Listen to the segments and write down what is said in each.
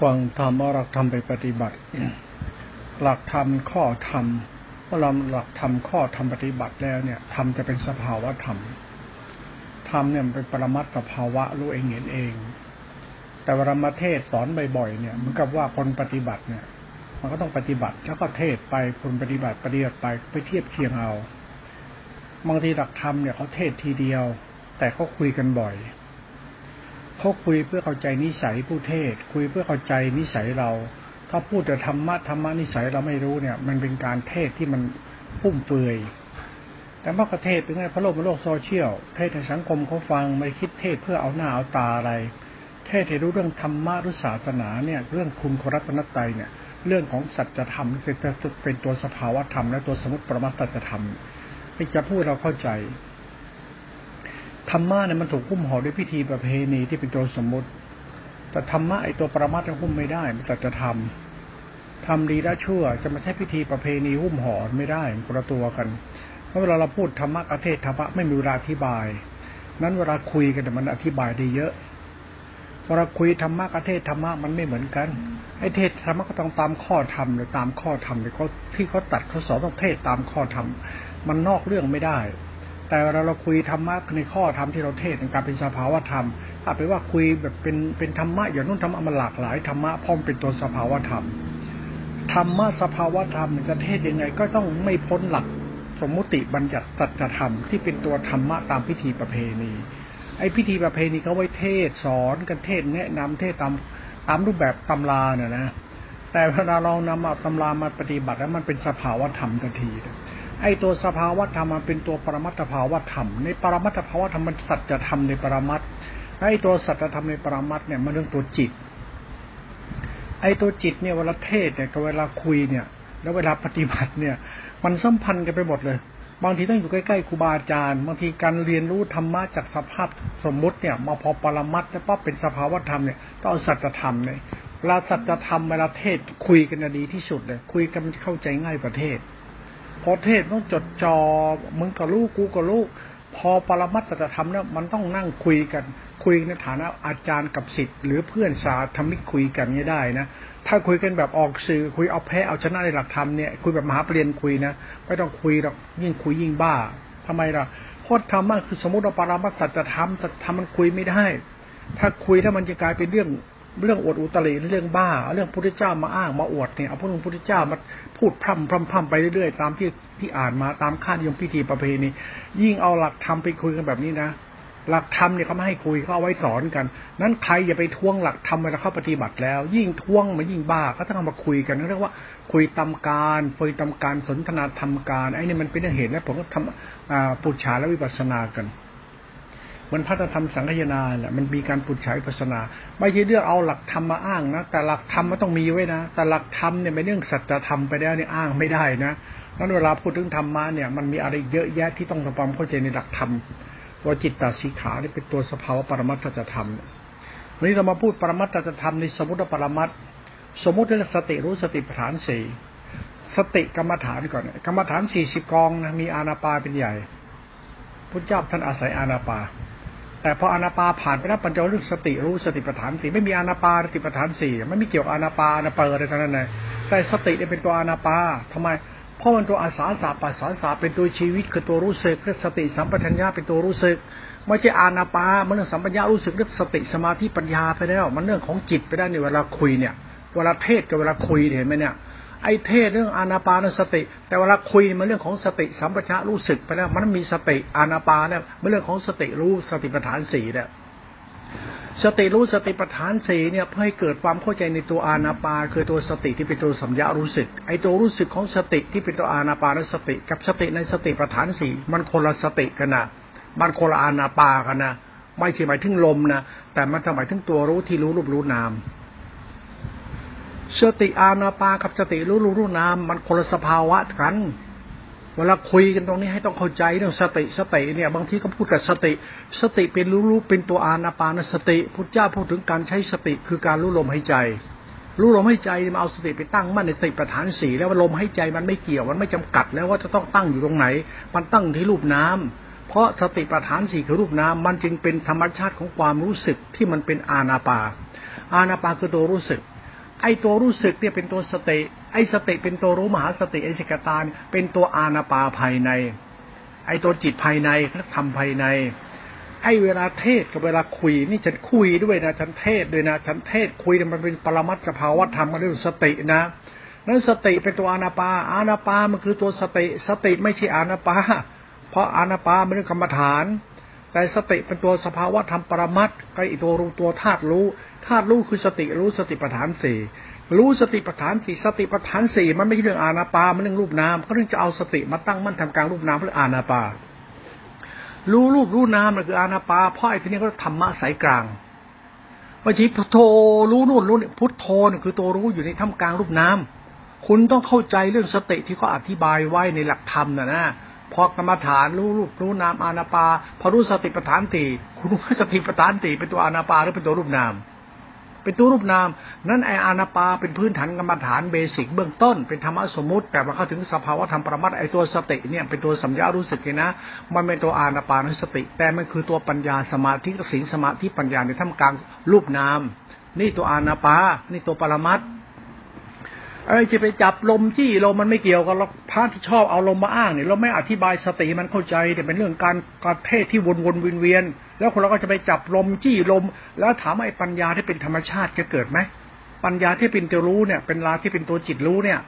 ฟังธรรมเอาหลักธรรมไปปฏิบัติ หลักธรรมข้อธรรมเมื่อเราหลักธรรมข้อธรรมปฏิบัติแล้วเนี่ยธรรมจะเป็นสภาวะธรรมธรรมเนี่ยมันเป็นปรมัตถภาวะรู้เองเห็นเอง แต่วลามเทศสอนบ่อยๆเนี่ยเหมือนกับว่าคนปฏิบัติเนี่ย มันก็ต้องปฏิบัติแล้วก็เทศไปคนปฏิบัติปฏิบัติไปไปเทียบเคียงเอาบางทีหลักธรรมเนี่ยเขาเทศทีเดียว แต่เขาคุยกันบ่อย เขาคุยเพื่อเข้าใจนิสัยผู้เทศ คุยเพื่อเข้าใจนิสัยเรา ถ้าพูดแต่ธรรมะธรรมะนิสัยเราไม่รู้เนี่ย มันเป็นการเทศที่มันฟุ่มเฟือยแต่เมื่อกระเทศเป็นไงพระโลกเป็นโลกโซเชียลเทศในสังคมเขาฟังไม่คิดเทศเพื่อเอาหน้าเอาตาอะไร เทศให้รู้เรื่องธรรมะหรือศาสนาเนี่ย เรื่องคุณครัตนตรัยเนี่ย เรื่องของสัจธรรมจะเป็นตัวสภาวธรรมและตัวสมุติประมัตสัจธรรมไม่จะพูดเราเข้าใจ ธรรมะเนี่ยมันถูกหุ้มห่อด้วยพิธีประเพณีที่เป็นตัวสมมติ แต่ธรรมะไอตัวประมัตถ์หุ้มไม่ได้มันสัจธรรมทำดีและชั่วจะมาใช้พิธีประเพณีหุ้มห่อไม่ได้มันคนละตัวกันเพราะเวลาเราพูดธรรมะกระเทศธรรมะไม่มีเวลาอธิบาย นั้นเวลาคุยกันมันอธิบายได้เยอะเวลาคุยธรรมะกระเทศธรรมะมันไม่เหมือนกันไอเทศธรรมะก็ต้องตามข้อธรรมหรือตามข้อธรรมหรือเขาที่เขาตัดเขาสอนต้องเทศตามข้อธรรมมันนอกเรื่องไม่ได้ แต่เราเราคุยธรรมะในข้อธรรมที่เราเทศในการเป็นสภาวธรรมถ้าไปว่าคุยแบบเป็นเป็นธรรมะอย่างนู้นธรรมะมันหลากหลายธรรมะพร้อมเป็นตัวสภาวธรรมธรรมะสภาวธรรมจะเทศยังไงก็ต้องไม่พ้นหลักสมมุติบัญญัติสัจธรรมที่เป็นตัวธรรมะตามพิธีประเพณี ไอ้พิธีประเพณีเขาไว้เทศสอนกันเทศแนะนำเทศตามตามรูปแบบตำราเนี่ยนะ แต่เวลาเรานำเอาตำรามาปฏิบัติแล้วมันเป็นสภาวธรรมทันที ไอ้ตัวสภาวธรรมมันเป็นตัวปรมัตถภาวธรรม ในปรมัตถภาวธรรมมันสัจธรรมในปรมัตไอ้ตัวสัจธรรมในปรมัตเนี่ยมันเรื่องตัวจิต ไอ้ตัวจิตเนี่ยเวลาเทศเนี่ยกับเวลาคุยเนี่ย แล้วเวลาปฏิบัติเนี่ย มันสัมพันธ์กันไปหมดเลย บางทีต้องอยู่ใกล้ๆครูบาอาจารย์ บางทีการเรียนรู้ธรรมะจากสภาพสมมุติเนี่ยมาพอปรมัตแล้วปั๊บเป็นสภาวธรรมเนี่ยต้องเอาสัจธรรมเนี่ยเวลาสัจธรรมเวลาเทศคุยกันดีที่สุดเลย คุยกันเข้าใจง่ายประเทศ พอเทศต้องจดจอมึงกับลูกกูกับลูก พอปรมัตจะทำเนี่ยมันต้องนั่งคุยกัน คุยในฐานะอาจารย์กับศิษย์หรือเพื่อนสาธมิกคุยกันนี่ได้นะถ้าคุยกันแบบออกสื่อคุยเอาแพ้เอาชนะในหลักธรรมเนี่ยคุยแบบมหาปรริญญาคุยนะไม่ต้องคุยหรอกยิ่งคุยยิ่งบ้าทำไมล่ะเพราะธรรมะคือสมมติว่าปรามัตสัจธรรมสัจธรรมมันคุยไม่ได้ ถ้าคุยถ้ามันจะกลายเป็นเรื่อง เรื่องอวดอุตริเรื่องบ้า เรื่องพุทธเจ้ามาอ้างมาอวดเนี่ยเอาพระองค์พุทธเจ้ามาพูดพร่ำพร่ำพร่ำไปเรื่อยๆตามที่ที่อ่านมาตามค่านิยมพิธีประเพณียิ่งเอาหลักธรรมไปคุยกันแบบนี้นะหลักธรรมเนี่ยเขาไม่ให้คุยเขาเอาไว้สอนกัน นั้นใครอย่าไปทวงหลักธรรมเวลาเขาปฏิบัติแล้ว ยิ่งทวงมายิ่งบ้าก็ต้องมาคุยกันเรียกว่า คุยตาการคุยตาการสนทนาธรรมการไอ้นี่มันเป็นเหตุและผมก็ทำปุจฉาและวิปัสสนากัน มันพัฒธรรมสังฆยนาแหละมันมีการปุจฉายปัสนา ไม่ใช่เรื่องเอาหลักธรรมมาอ้างนะแต่หลักธรรมมันต้องมีไว้นะแต่หลักธรรมเนี่ยเป็นเรื่องสัจธรรมไปแล้วเนี่ยอ้างไม่ได้นะนั้นเวลาพูดถึงธรรมะเนี่ยมันมีอะไรเยอะแยะที่ต้องทำความเข้าใจในหลักธรรมว่าจิตตสีขาเนี่เป็นตัวสภาวะปรมัตถธรรมวันนี้เรามาพูดปรมัตถธรรมในสมมติปรมัตสมมติเรื่องสติรู้สติปัฏฐานสี่สติกรรมฐานก่อนกรรมฐานสี่สิบกองนะมีอานาปาเป็นใหญ่พุทธเจ้าท่านอาศัยอานาปา แต่พออนาปาผ่านไปแล้วปัญจวัคสติรู้สติปัฏฐานสี่ไม่มีอนาปาสติปัฏฐานสี่ไม่มีเกี่ยวกับอนาปาอนาเปอร์อะไรทั้งนั้นเลยแต่สติเนี่ยเป็นตัวอนาปาทำไมเพราะมันตัวอาสาสาปัสสาสาเป็นตัวชีวิตคือตัวรู้สึกเรื่องสติสัมปชัญญะเป็นตัวรู้สึกไม่ใช่อานาปามันเรื่องสัมปัญญะรู้สึกเรื่องสติสมาธิปัญญาไปแล้ว มันเรื่องของจิตไปได้ในเวลาคุยเนี่ย เวลาเทศกับเวลาคุยเห็นไหมเนี่ย ไอ้เทศเรื่องอานาปานสติ แต่เวลาคุยมันเรื่องของสติสัมปชัญญะรู้สึกไปแล้ว มันมีสติอานาปาเนี่ยมันเรื่องของสติรู้สติปัฏฐานสี่เนี่ยสติรู้สติปัฏฐานสี่เนี่ยเพื่อให้เกิดความเข้าใจในตัวอานาปาคือตัวสติที่เป็นตัวสัมยารู้สึก ไอ้ตัวรู้สึกของสติที่เป็นตัวอานาปานสติ กับสติในสติปัฏฐานสี่มันคนละสติกันนะมันคนละอานาปากันนะไม่ใช่หมายถึงลมนะแต่มันหมายถึงตัวรู้ที่รู้รูปรู้นาม สติอานาปากับสติรู้รู้รู้นามมันคนละสภาวะกันเวลาคุยกันตรงนี้ให้ต้องเข้าใจเรื่องสติสติเนี่ย บางทีก็พูดกับสติ สติเป็นรู้รู้เป็นตัวอานาปานสติพุทธเจ้าพูดถึงการใช้สติคือการรู้ลมหายใจ รู้ลมหายใจมาเอาสติไปตั้งมั่นในสติปัฏฐานสี่แล้วว่าลมหายใจมันไม่เกี่ยวมันไม่จำกัดแล้วว่าจะต้องตั้งอยู่ตรงไหน มันตั้งที่รูปน้ำเพราะสติปัฏฐานสี่คือรูปน้ำมันจึงเป็นธรรมชาติของความรู้สึกที่มันเป็นอานาปาอานาปาคือตัวรู้สึก ไอ้ตัวรู้สึกเนี่ยเป็นตัวสติ ไอ้สติเป็นตัวรู้มหาสติไอ้สิกตาเป็นตัวอาณาปาภายใน ไอ้ตัวจิตภายในทำภายใน ไอ้เวลาเทศกับเวลาคุย นี่ฉันคุยด้วยนะฉันเทศด้วยนะฉันเทศคุยมันเป็นปรมัตสภาวะธรรมมันเรื่องสตินะนั้นสติเป็นตัวอานาปา อานาปามันคือตัวสติ สติไม่ใช่อานาปา เพราะอานาปามันเรื่องกรรมฐาน แต่สติเป็นตัวสภาวะธรรมปรมัตก็อีตัวรู้ตัวธาตุรู้ธาตุรู้คือสติรู้สติปัฏฐานสี่รู้สติปัฏฐานสี่สติปัฏฐานสี่มันไม่ใช่เรื่องอานาปามันเรื่องรูปนามก็เรื่องจะเอาสติมาตั้งมั่นทำกลางรูปนามเพื่ออานาปารู้รูปรู้นามมันคืออานาปาเพราะไอ้ที่นี้ก็ธรรมะสายกลางว่าจีพุทโธรู้นู่นรู้นี่พุทโธนี่คือตัวรู้อยู่ในท่ามกลางรูปนามคุณต้องเข้าใจเรื่องสติที่เขาอธิบายไว้ในหลักธรรมนะนะ พอกรรมฐานรู้รูปรู้นามอานาปา พอรู้สติปัฏฐานตีคุณรู้สติปัฏฐานตีเป็นตัวอานาปาหรือเป็นตัวรูปนาม เป็นตัวรูปนาม นั่นไออานาปาเป็นพื้นฐานกรรมฐานเบสิกเบื้องต้น เป็นธรรมะสมมุติ แต่ว่าเข้าถึงสภาวะธรรมประมัตไอตัวสติเนี่ยเป็นตัวสัญญารู้สึกเลยนะ มันเป็นตัวอานาปานสติ แต่มันคือตัวปัญญาสมาธิสิงสมาธิปัญญาในท่ามกลางรูปนาม นี่ตัวอานาปา นี่ตัวปรมัต ไอ้จะไปจับลมจี้ลมมันไม่เกี่ยวกันหรอกพระที่ชอบเอาลมมาอ้างเนี่ยเราไม่อธิบายสติมันเข้าใจแต่เป็นเรื่องการการเทศที่วนวนเวียนเวียนแล้วคนเราก็จะไปจับลมจี้ลม แล้วถามไอ้ปัญญาที่เป็นธรรมชาติจะเกิดไหมปัญญาที่เป็นตัวรู้เนี่ย เป็นลาที่เป็นตัวจิตรู้เนี่ย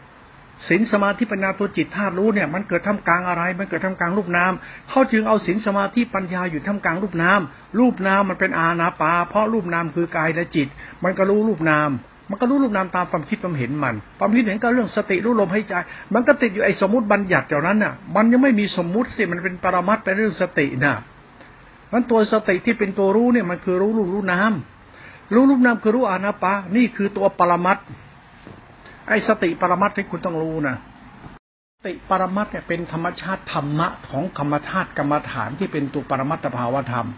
ศีลสมาธิปัญญาตัวจิตธาตุรู้เนี่ยมันเกิดทำกลางอะไร มันเกิดทำกลางรูปนามเขาจึงเอาศีลสมาธิปัญญาอยู่ทำกลางรูปนามรูปนามมันเป็นอาณาปา เพราะรูปนามคือกายและจิต มันก็รู้รูปนาม มันก็รู้รูปนามตามความคิดความเห็นมัน ความคิดเห็นก็เรื่องสติรู้ลมหายใจ มันก็ติดอยู่ไอ้สมมติบัญญัติเจ้านั้นน่ะ มันยังไม่มีสมมุติสิมันเป็นปรมัตเป็นเรื่องสติน่ะมันตัวสติที่เป็นตัวรู้เนี่ยมันคือรู้รูปรู้นามรู้รูปนามคือรู้อานาปานี่คือตัวปรมัตไอ้สติปรมัตที่คุณต้องรู้นะสติปรมัตเนี่ยเป็นธรรมชาติธรรมะของกรรมธาตุกรรมฐานที่เป็นตัวปรมัตถภาวธรรม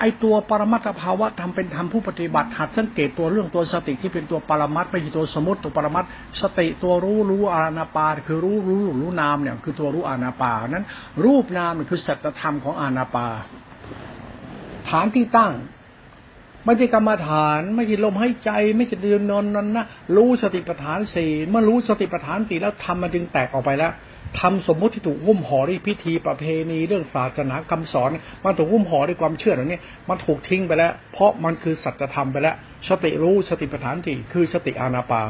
ไอตัวปรมัตถภาวะธรรมเป็นธรรมผู้ปฏิบัติหัดสังเกตตัวเรื่องตัวสติที่เป็นตัวปรมัตไม่ใช่ตัวสมุติตัวปรมัตสติตัวรู้รู้อานาปาคือรู้รู้รู้นามเนี่ยคือตัวรู้อานาปานั้น รูปนามคือสัจธรรมของอานาปา ฐานที่ตั้งไม่ใช่กรรมฐาน ไม่ใช่ลมหายใจ ไม่ใช่เดินนอนนอนนะรู้สติปัฏฐานสี่เมื่อรู้สติปัฏฐานสี่แล้วทำมันจึงแตกออกไปแล้ว ทำสมมุติที่ถูกหุ้มห่อด้วยพิธีประเพณีเรื่องศาสนาคำสอน มันถูกหุ้มห่อด้วยความเชื่อเหล่านี้มันถูกทิ้งไปแล้ว เพราะมันคือสัจธรรมไปแล้วสติรู้สติปัฏฐานสี่คือสติอานาปา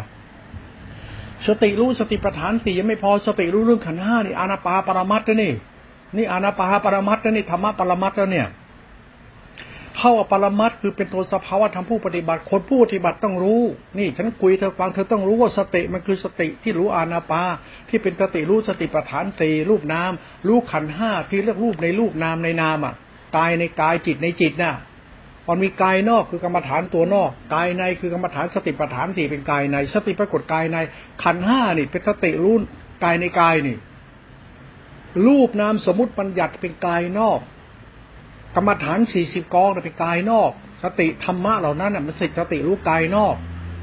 สติรู้สติปัฏฐานสี่ยังไม่พอสติรู้เรื่องขันห้านี่อานาปาปรมัตต์นี่นี่อานาปาปรมัตต์นี่ธรรมะปรมัตต์แล้วเนี่ย เข้าปรมัตคือเป็นตัวสภาวะทำผู้ปฏิบัติ คนผู้ปฏิบัติต้องรู้ นี่ ฉันคุยเธอฟังเธอต้องรู้ว่าสติมันคือสติที่รู้อานาปา ที่เป็นสติรู้สติปัฏฐานสี่รูปนามรู้ขันห้าที่เรียกรูปในรูปนามในนามอะกายในกายจิตในจิตน่ะมันมีกายนอกคือกรรมฐานตัวนอกกายในคือกรรมฐานสติปัฏฐานสี่เป็นกายใน สติปรากฏกายใน ขันห้านี่ เป็นสติรู้กายในกายนี่ รูปนามสมมติปัญญัติเป็นกายนอก กรรมฐานสี่สิบกองเป็นกายนอก สติธรรมะเหล่านั้นมันสิสติรู้กายนอก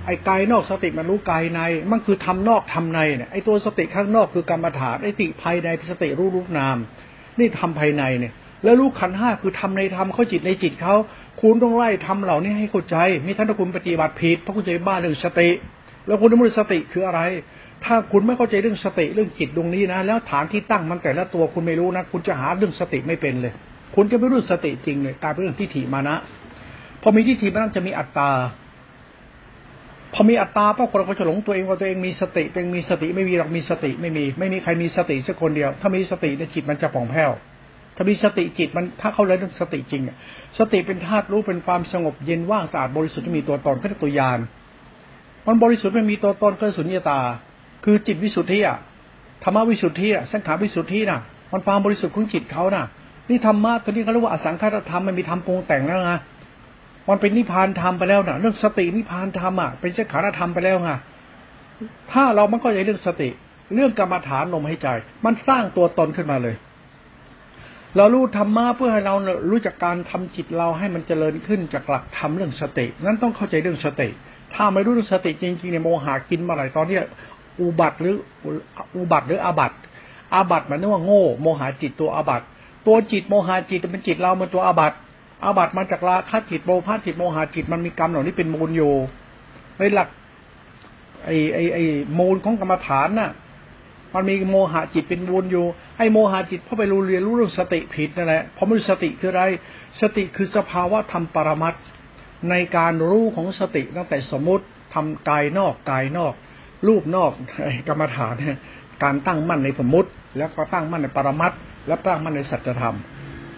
ไอ้กายนอกสติมันรู้กายใน มันคือทำนอกทำในเนี่ยไอ้ตัวสติข้างนอกคือกรรมฐานไอ้ติภายในเป็นสติรู้รูปนาม นี่ทำภายในเนี่ย แล้วรู้ขันห้าคือทำในธรรมเขาจิตในจิตเขาคุณต้องไล่ทำเหล่านี้ให้เข้าใจมิท่านถ้าคุณปฏิบัติผิดเพราะคุณใจบ้าเรื่องสติ แล้วคุณต้องรู้สติคืออะไร ถ้าคุณไม่เข้าใจเรื่องสติเรื่องจิตตรงนี้นะ แล้วฐานที่ตั้งมันแต่ละตัวคุณไม่รู้นะ คุณจะหาเรื่องสติไม่เป็นเลย คุณจะไม่รู้สติจริงเลยกลายเป็นเรื่องทิฏฐิมานะพอมีทิฏฐิมานะจะมีอัตตาพอมีอัตตาป้าคนเราก็จะหลงตัวเองว่าตัวเองมีสติเป็นมีสติไม่มีหรอกมีสติไม่มี ไม่มีใครมีสติสักคนเดียว ถ้ามีสติในจิตมันจะป่องแผ้วถ้ามีสติจิตมันถ้าเขาเลยเรื่องสติจริงสติเป็นธาตุรู้เป็นความสงบเย็นว่างสะอาดบริสุทธิ์ไม่มีตัวตนก็ตัวยานมันบริสุทธิ์ไม่มีตัวตนก็สุญญตา คือจิตวิสุทธิอะธรรมวิสุทธิอะสังขารวิสุทธิน่ะ มันความบริสุทธิ์ของจิตเขาน่ะ นี่ธรรมะตัวนี้เขาเรียกว่าอสังขารธรรมมันมีธรรมปรุงแต่งแล้วไงมันเป็นนิพพานธรรมไปแล้วนะเรื่องสตินิพพานธรรมอะเป็นเจ้าขารธรรมไปแล้วไงถ้าเราไม่เข้าใจเรื่องสติ เรื่องกรรมฐานลมหายใจ มันสร้างตัวตนขึ้นมาเลย เรารู้ธรรมะเพื่อให้เรารู้จักการทำจิตเราให้มันเจริญขึ้นจากหลักธรรมเรื่องสตินั้นต้องเข้าใจเรื่องสติ ถ้าไม่รู้เรื่องสติจริงๆเนี่ยโมหะกินมาหลายตอนนี้อุบัติหรืออุบัติหรืออาบัติอาบัติมันนึกว่าโง่ โมหะจิตตัวอาบัติ ตัวจิตโมหะจิตเป็นจิตเรามันตัวอาบัตอาบัตมาจากราคะจิตโมภะจิตโมหะจิตมันมีกรรมเหล่านี้เป็นมูลอยู่ในหลัก ไอ้ไอ้ไอ้มูลของกรรมฐานน่ะ มันมีโมหะจิตเป็นมูลอยู่ไอ้โมหะจิตพอไปรู้เรียนรู้เรื่องสติผิดนั่นแหละพอไม่รู้สติคืออะไร สติคือสภาวะธรรมปรมัตในการรู้ของสติตั้งแต่สมมติทำกายนอกกายนอก รูปนอกกรรมฐานเนี่ย การตั้งมั่นในสมมติ แล้วก็ตั้งมั่นในปรมัตและตั้งมั่นในสัจธรรม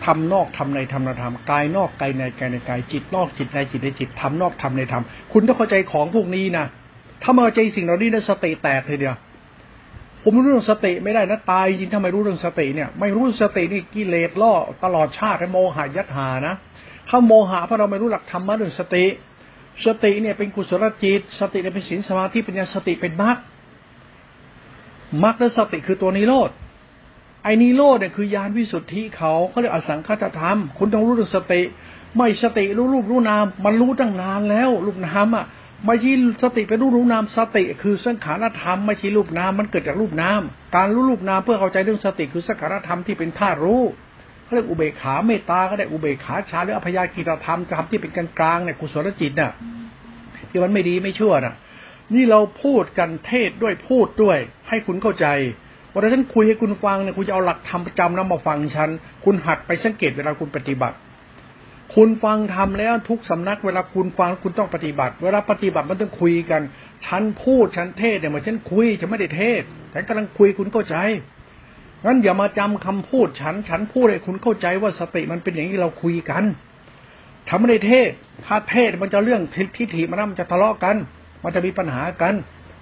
ทำนอกทำในธรรมธรรมกายนอกกายในกายในกายจิตนอกจิตในจิตในจิตทำนอกทำในธรรมคุณต้องเข้าใจของพวกนี้นะถ้ามาใจสิ่งเหล่านี้นะสติแตกเลยเดียวผมรู้เรื่องสติไม่ได้นะตายจริงถ้าไมรู้เรื่องสติเนี่ย ไม่รู้สตินี่กิเลสล่อตลอดชาติโมหะยัตหานะข้าโมหะเพราะเราไม่รู้หลักธรรมะเรื่องสติ สติเนี่ยเป็นกุศลจิต สติเนี่ยเป็นศีลสมาธิปัญญาสติเป็นมรรค มรรคและสติคือตัวนิโรธไอ้นิโรธเนี่ยคือยานวิสุทธิเขาเขาเรียกอสังคตธรรม คุณต้องรู้เรื่องสติ ไม่สติรู้รูปรู้นาม มันรู้ตั้งนานแล้วรูปนามอะไม่ใช่สติเป็นรูปรู้นามสติ คือสังขารธรรมไม่ใช่รูปนามมันเกิดจากรูปนามการรู้รูปนามเพื่อเข้าใจเรื่องสติคือสังขารธรรมที่เป็นธาตุรู้เขาเรียกอุเบกขาเมตตาก็ได้อุเบกขาชาหรืออภยากิรธรรมธรรมที่เป็นกลางกลางเนี่ยกุศลจิตน่ะที่มันไม่ดีไม่ชั่วน่ะ นี่เราพูดกันเทศด้วยพูดด้วย ให้คุณเข้าใจวันนั้นคุยให้คุณฟังเนี่ยคุณจะเอาหลักธรรมประจำนั้นมาฟังฉัน คุณหัดไปสังเกตเวลาคุณปฏิบัติ คุณฟังทำแล้วทุกสำนักเวลาคุณฟังคุณต้องปฏิบัติ เวลาปฏิบัติมันต้องคุยกัน ฉันพูดฉันเทศเนี่ยเมือนฉันคุยฉันไม่ได้เทศแต่กำลังคุยคุณเข้าใจงั้นอย่ามาจำคำพูดฉัน ฉันพูดให้คุณเข้าใจว่าสติมันเป็นอย่างที่เราคุยกันทำไม่ได้เทศถ้าเทศมันจะเรื่องทิฏฐิมันมันจะทะเลาะกัน มันจะมีปัญหากัน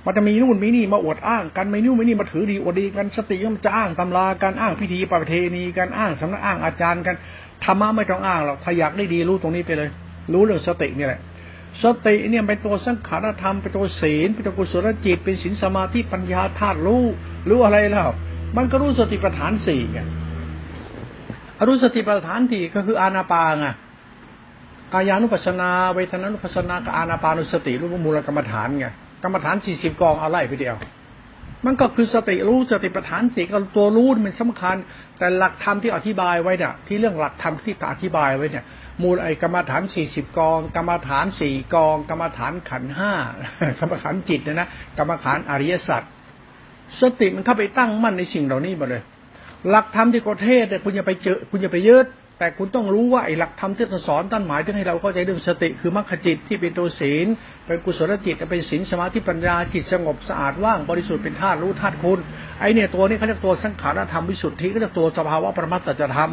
มันจะมีนู่นมีนี่มาอวดอ้างกันไม่นู่นไม่นี่มาถือดีอวดดีกันสติมันจะอ้างตำราการอ้างพิธีประเพณีการอ้างสำนักอ้างอาจารย์กันธรรมะไม่ต้องอ้างหรอกถ้าอยากได้ดีรู้ตรงนี้ไปเลย รู้เรื่องสตินี่แหละสติเนี่ยเป็นตัวสังขารธรรมเป็นตัวศีลเป็นตัวกุศลจิตเป็นศีลสมาธิปัญญาธาตุรู้รู้อะไรแล้วมันก็รู้สติปัฏฐานสี่ไงรู้สติปัฏฐานสี่ก็คืออานาปาไงกายานุปัสนา เวทนานุปัสนากับอานาปานุสติรู้มูลกรรมฐานไง กรรมฐานสี่สิบกองเอาไล่ไปเดียว มันก็คือสติรู้สติปัฏฐานสี่ก็ตัวรู้มันสำคัญ แต่หลักธรรมที่อธิบายไว้เนี่ยที่เรื่องหลักธรรมที่อธิบายไว้เนี่ย มูลไอกรรมฐานสี่สิบกอง กรรมฐานสี่กอง กรรมฐานขันห้ากรรมฐานจิตนี่ยนะกรรมฐานอริยสัจสติมันเข้าไปตั้งมั่นในสิ่งเหล่านี้หมดเลย หลักธรรมที่กเทศเนี่ยคุณอย่าไปเจอคุณอย่าไปยึด แต่คุณต้องรู้ว่าไอ้หลักธรรมที่ท่านสอนท่านหมายถึงให้เราเข้าใจเรื่องสติคือมรรคจิตที่เป็นตัวศีล เป็นกุศลจิตเป็นศีลสมาธิปัญญาจิตสงบสะอาดว่างบริสุทธิ์เป็นธาตุรู้ธาตุคุณไอ้เนี่ยตัวนี้เขาเรียกตัวสังขารธรรมวิสุทธิก็เรียกตัวสภาวะประมัตตธรรม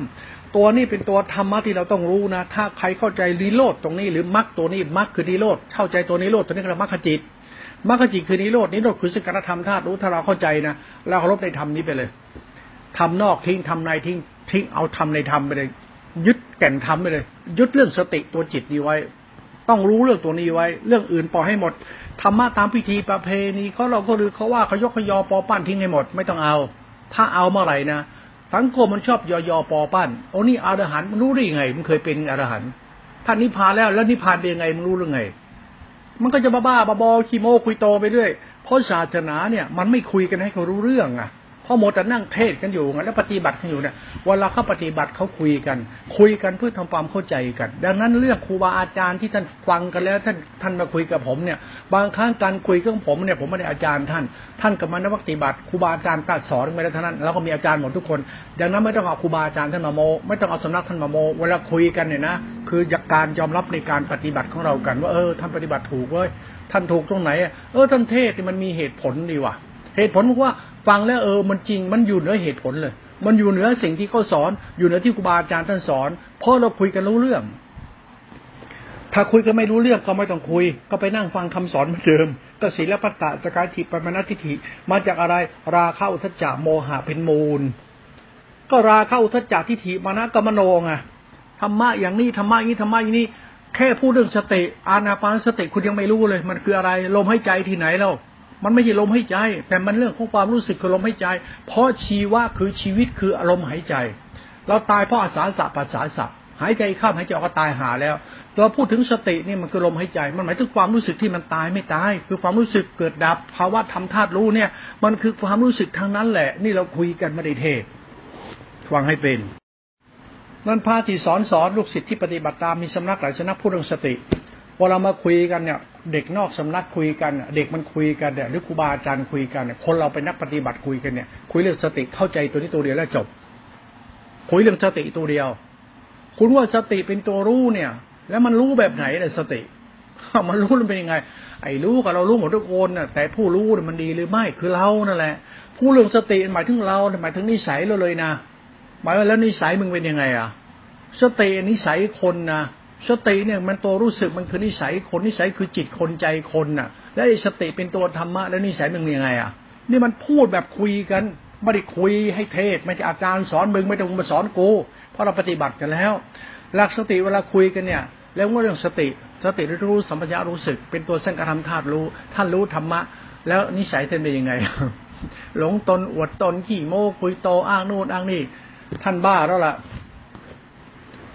ตัวนี้เป็นตัวธรรมะที่เราต้องรู้นะ ถ้าใครเข้าใจนิโรธตรงนี้หรือมรรคตัวนี้มรรคคือนิโรธเข้าใจตัวนิโรธตัวนี้คือมรรคจิตมรรคจิตคือนิโรดนิโรธคือสังกัตธรรมธาตุรู้ถ้าเราเข้าใจนะเราเคารพในธรรมนี้ไปเลยทำนอกทิ้งทำในทิ้งทิ้งเอาทำในธรรมไปเลย ยึดแก่นธรรมไปเลย ยึดเรื่องสติตัวจิตนี้ไว้ ต้องรู้เรื่องตัวนี้ไว้ เรื่องอื่นปล่อยให้หมดธรรมะตามพิธีประเพณีเขาเราก็รือเขาว่าเขายกขยอปอปั้นทิ้งให้หมด ไม่ต้องเอา ถ้าเอาเมื่อไหร่นะสังคมมันชอบยอยอปอปั้นโอ้นี่อรหันต์มันรู้ได้ยังไง มันเคยเป็นอรหันต์ท่านนิพพานแล้วแล้วนิพพานเป็นยังไงมันรู้เรื่องไง มันก็จะบ้าบ้าบอคีโมคุยโตไปเรื่อยเพราะศาสนาเนี่ย มันไม่คุยกันให้เขารู้เรื่องอะ พราะหมดแต่นั่งเทศกันอยู่ไงแล้วปฏิบัติกันอยู่เนี่ยเวลาเขาปฏิบัติเขาคุยกัน คุยกันเพื่อทำความเข้าใจกัน ดังนั้นเรื่องครูบาอาจารย์ที่ท่านฟังกันแล้วท่านท่านมาคุยกับผมเนี่ย บางครั้งการคุยกับผมเนี่ยผมไม่ได้อาจารย์ท่าน ท่านกับมานนักปฏิบัติครูบาอาจารย์ตัดสอนไม่ได้ท่านั้นแล้วก็มีอาจารย์หมดทุกคนดังนั้นไม่ต้องเอาครูบาอาจารย์ท่านมาโม ไม่ต้องเอาสำนักท่านมาโม เวลาคุยกันเนี่ยนะคือการยอมรับในการปฏิบัติของเรากัน ว่าเออท่านปฏิบัติถูกเว้ยท่านถูกตรงไหนเออท่านเทศมันมีเหตุผลดีว่ะ เหตุผลว่าฟังแล้วเออมันจริงมันอยู่เหนือเหตุผลเลย มันอยู่เหนือสิ่งที่เขาสอน อยู่เหนือที่ครูบาอาจารย์ท่านสอน เพราะเราคุยกันรู้เรื่อง ถ้าคุยกันไม่รู้เรื่องก็ไม่ต้องคุย ก็ไปนั่งฟังคำสอนเหมือนเดิม ก็ศีลปัตตะสกายทิปรมณทิฐิ มาจากอะไร ราเข้าทัจจาโมหะเป็นมูล ก็ราเข้าทัจจาทิฐิมานะกรรมโนงอะธรรมะอย่างนี้ธรรมะอย่างนี้ธรรมะอย่างนี้แค่พูดเรื่องสติอานาปานสติคุณยังไม่รู้เลย มันคืออะไร ลมหายใจที่ไหนแล้ว มันไม่ใช่ลมหายใจ แต่มันเรื่องของความรู้สึกคือลมหายใจ เพราะชีวะคือชีวิตคืออารมณ์หายใจ เราตายเพราะอาสาสะปัสสาสะหายใจเข้าหายใจออกก็ตายหาแล้วเราพูดถึงสตินี่มันคือลมหายใจ มันหมายถึงความรู้สึกที่มันตายไม่ตาย คือความรู้สึกเกิดดับภาวะธรรมธาตุรู้เนี่ย มันคือความรู้สึกทางนั้นแหละ นี่เราคุยกันไม่ได้เทศฟังให้เป็นนั่นพาที่สอนสอนลูกศิษย์ที่ปฏิบัติตามมีสำนักหลายสำนักพูดเรื่องสติ อเรามาคุยกันเนี่ย เด็กนอกสำนักคุยกัน เด็กมันคุยกันเนี่ยหรือครูบาอาจารย์คุยกันเนี่ยคนเราเป็นนักปฏิบัติคุยกันเนี่ย คุยเรื่องสติเข้าใจตัวนี้ตัวเดียวแล้วจบ คุยเรื่องสติตัวเดียว คุณว่าสติเป็นตัวรู้เนี่ย แล้วมันรู้แบบไหนเลยสติมันรู้มันเป็นยังไง ไอ้รู้กับเรารู้หมดทุกคนน่ะ แต่ผู้รู้มันดีหรือไม่คือเรานั่นแหละ ผู้เรื่องสติหมายถึงเราหมายถึงนิสัยเราเลยนะหมายว่าแล้วนิสัยมึงเป็นยังไงอะสตินิสัยคนนะ สติเนี่ยมันตัวรู้สึกมันคือนิสัยคนนิสัยคือจิตคนใจคนน่ะ แล้วไอ้สติเป็นตัวธรรมะแล้วนิสัยมึงยังไงอะนี่มันพูดแบบคุยกันไม่ได้คุยให้เทศไม่ใช่อาจารย์สอนมึงไม่ต้องมาสอนกูเพราะเราปฏิบัติกันแล้ว หลักสติเวลาคุยกันเนี่ย แล้วก็เรื่องสติสติรู้สัมปชัญญะรู้สึก เป็นตัวเส้นกระทำธาตุรู้ท่านรู้ธรรมะ แล้วนิสัยท่านเป็นยังไง หลงตนอวดตนขี่โม้คุยโตอ้างนู่นอ้างนี่ท่านบ้าแล้วล่ะ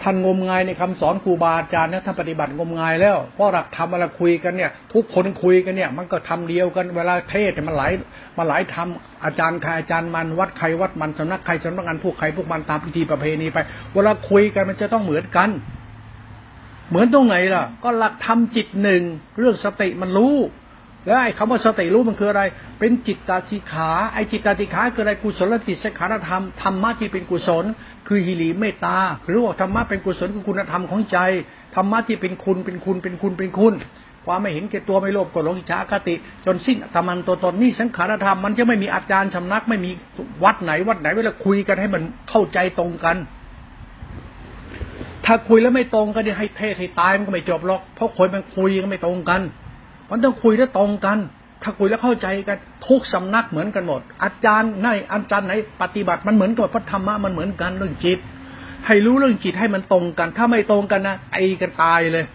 ท่านงมงายในคำสอนครูบาอาจารย์เนี่ยท่านปฏิบัติงมงายแล้วเพราะหลักธรรมเวลาคุยกันเนี่ย ทุกคนคุยกันเนี่ย มันก็ทำเดียวกันเวลาเทศมันหลายมันหลายทำอาจารย์ใครอาจารย์มันวัดใครวัดมันสำนักใครสำนักงานพวกใครพวกมันตามพิธีประเพณีไปเวลาคุยกันมันจะต้องเหมือนกัน เหมือนตรงไหนล่ะ ก็หลักธรรมจิตหนึ่งเรื่องสติมันรู้ แล้วไอ้คำว่าสติรู้มันคืออะไร เป็นจิตตาสิขาไอ้จิตตาสิขาคืออะไรกุศลจิตสังขารธรรมธรรมะที่เป็นกุศล คือหิริเมตตาหรือว่าธรรมะเป็นกุศลคือคุณธรรมของใจธรรมะที่เป็นคุณเป็นคุณเป็นคุณเป็นคุณ ความไม่เห็นแก่ตัวไม่โลภกดหลงอิจฉาคติ จนสิ้นธรรมันตัวตนนี่สังขารธรรมมันจะไม่มีอาจารย์ชำนักไม่มีวัดไหนวัดไหนเวลาคุยกันให้มันเข้าใจตรงกันถ้าคุยแล้วไม่ตรงกันเนี่ยให้เทศให้ตายมันก็ไม่จบหรอกเพราะคนมันคุยก็ไม่ตรงกัน มันต้องคุยแล้วตรงกัน ถ้าคุยแล้วเข้าใจกัน ทุกสำนักเหมือนกันหมด อาจารย์ไหนอาจารย์ไหนปฏิบัติมันเหมือนกับพระธรรมะมันเหมือนกันเรื่องจิต ให้รู้เรื่องจิตให้มันตรงกัน ถ้าไม่ตรงกันนะไอ้กันตายเลย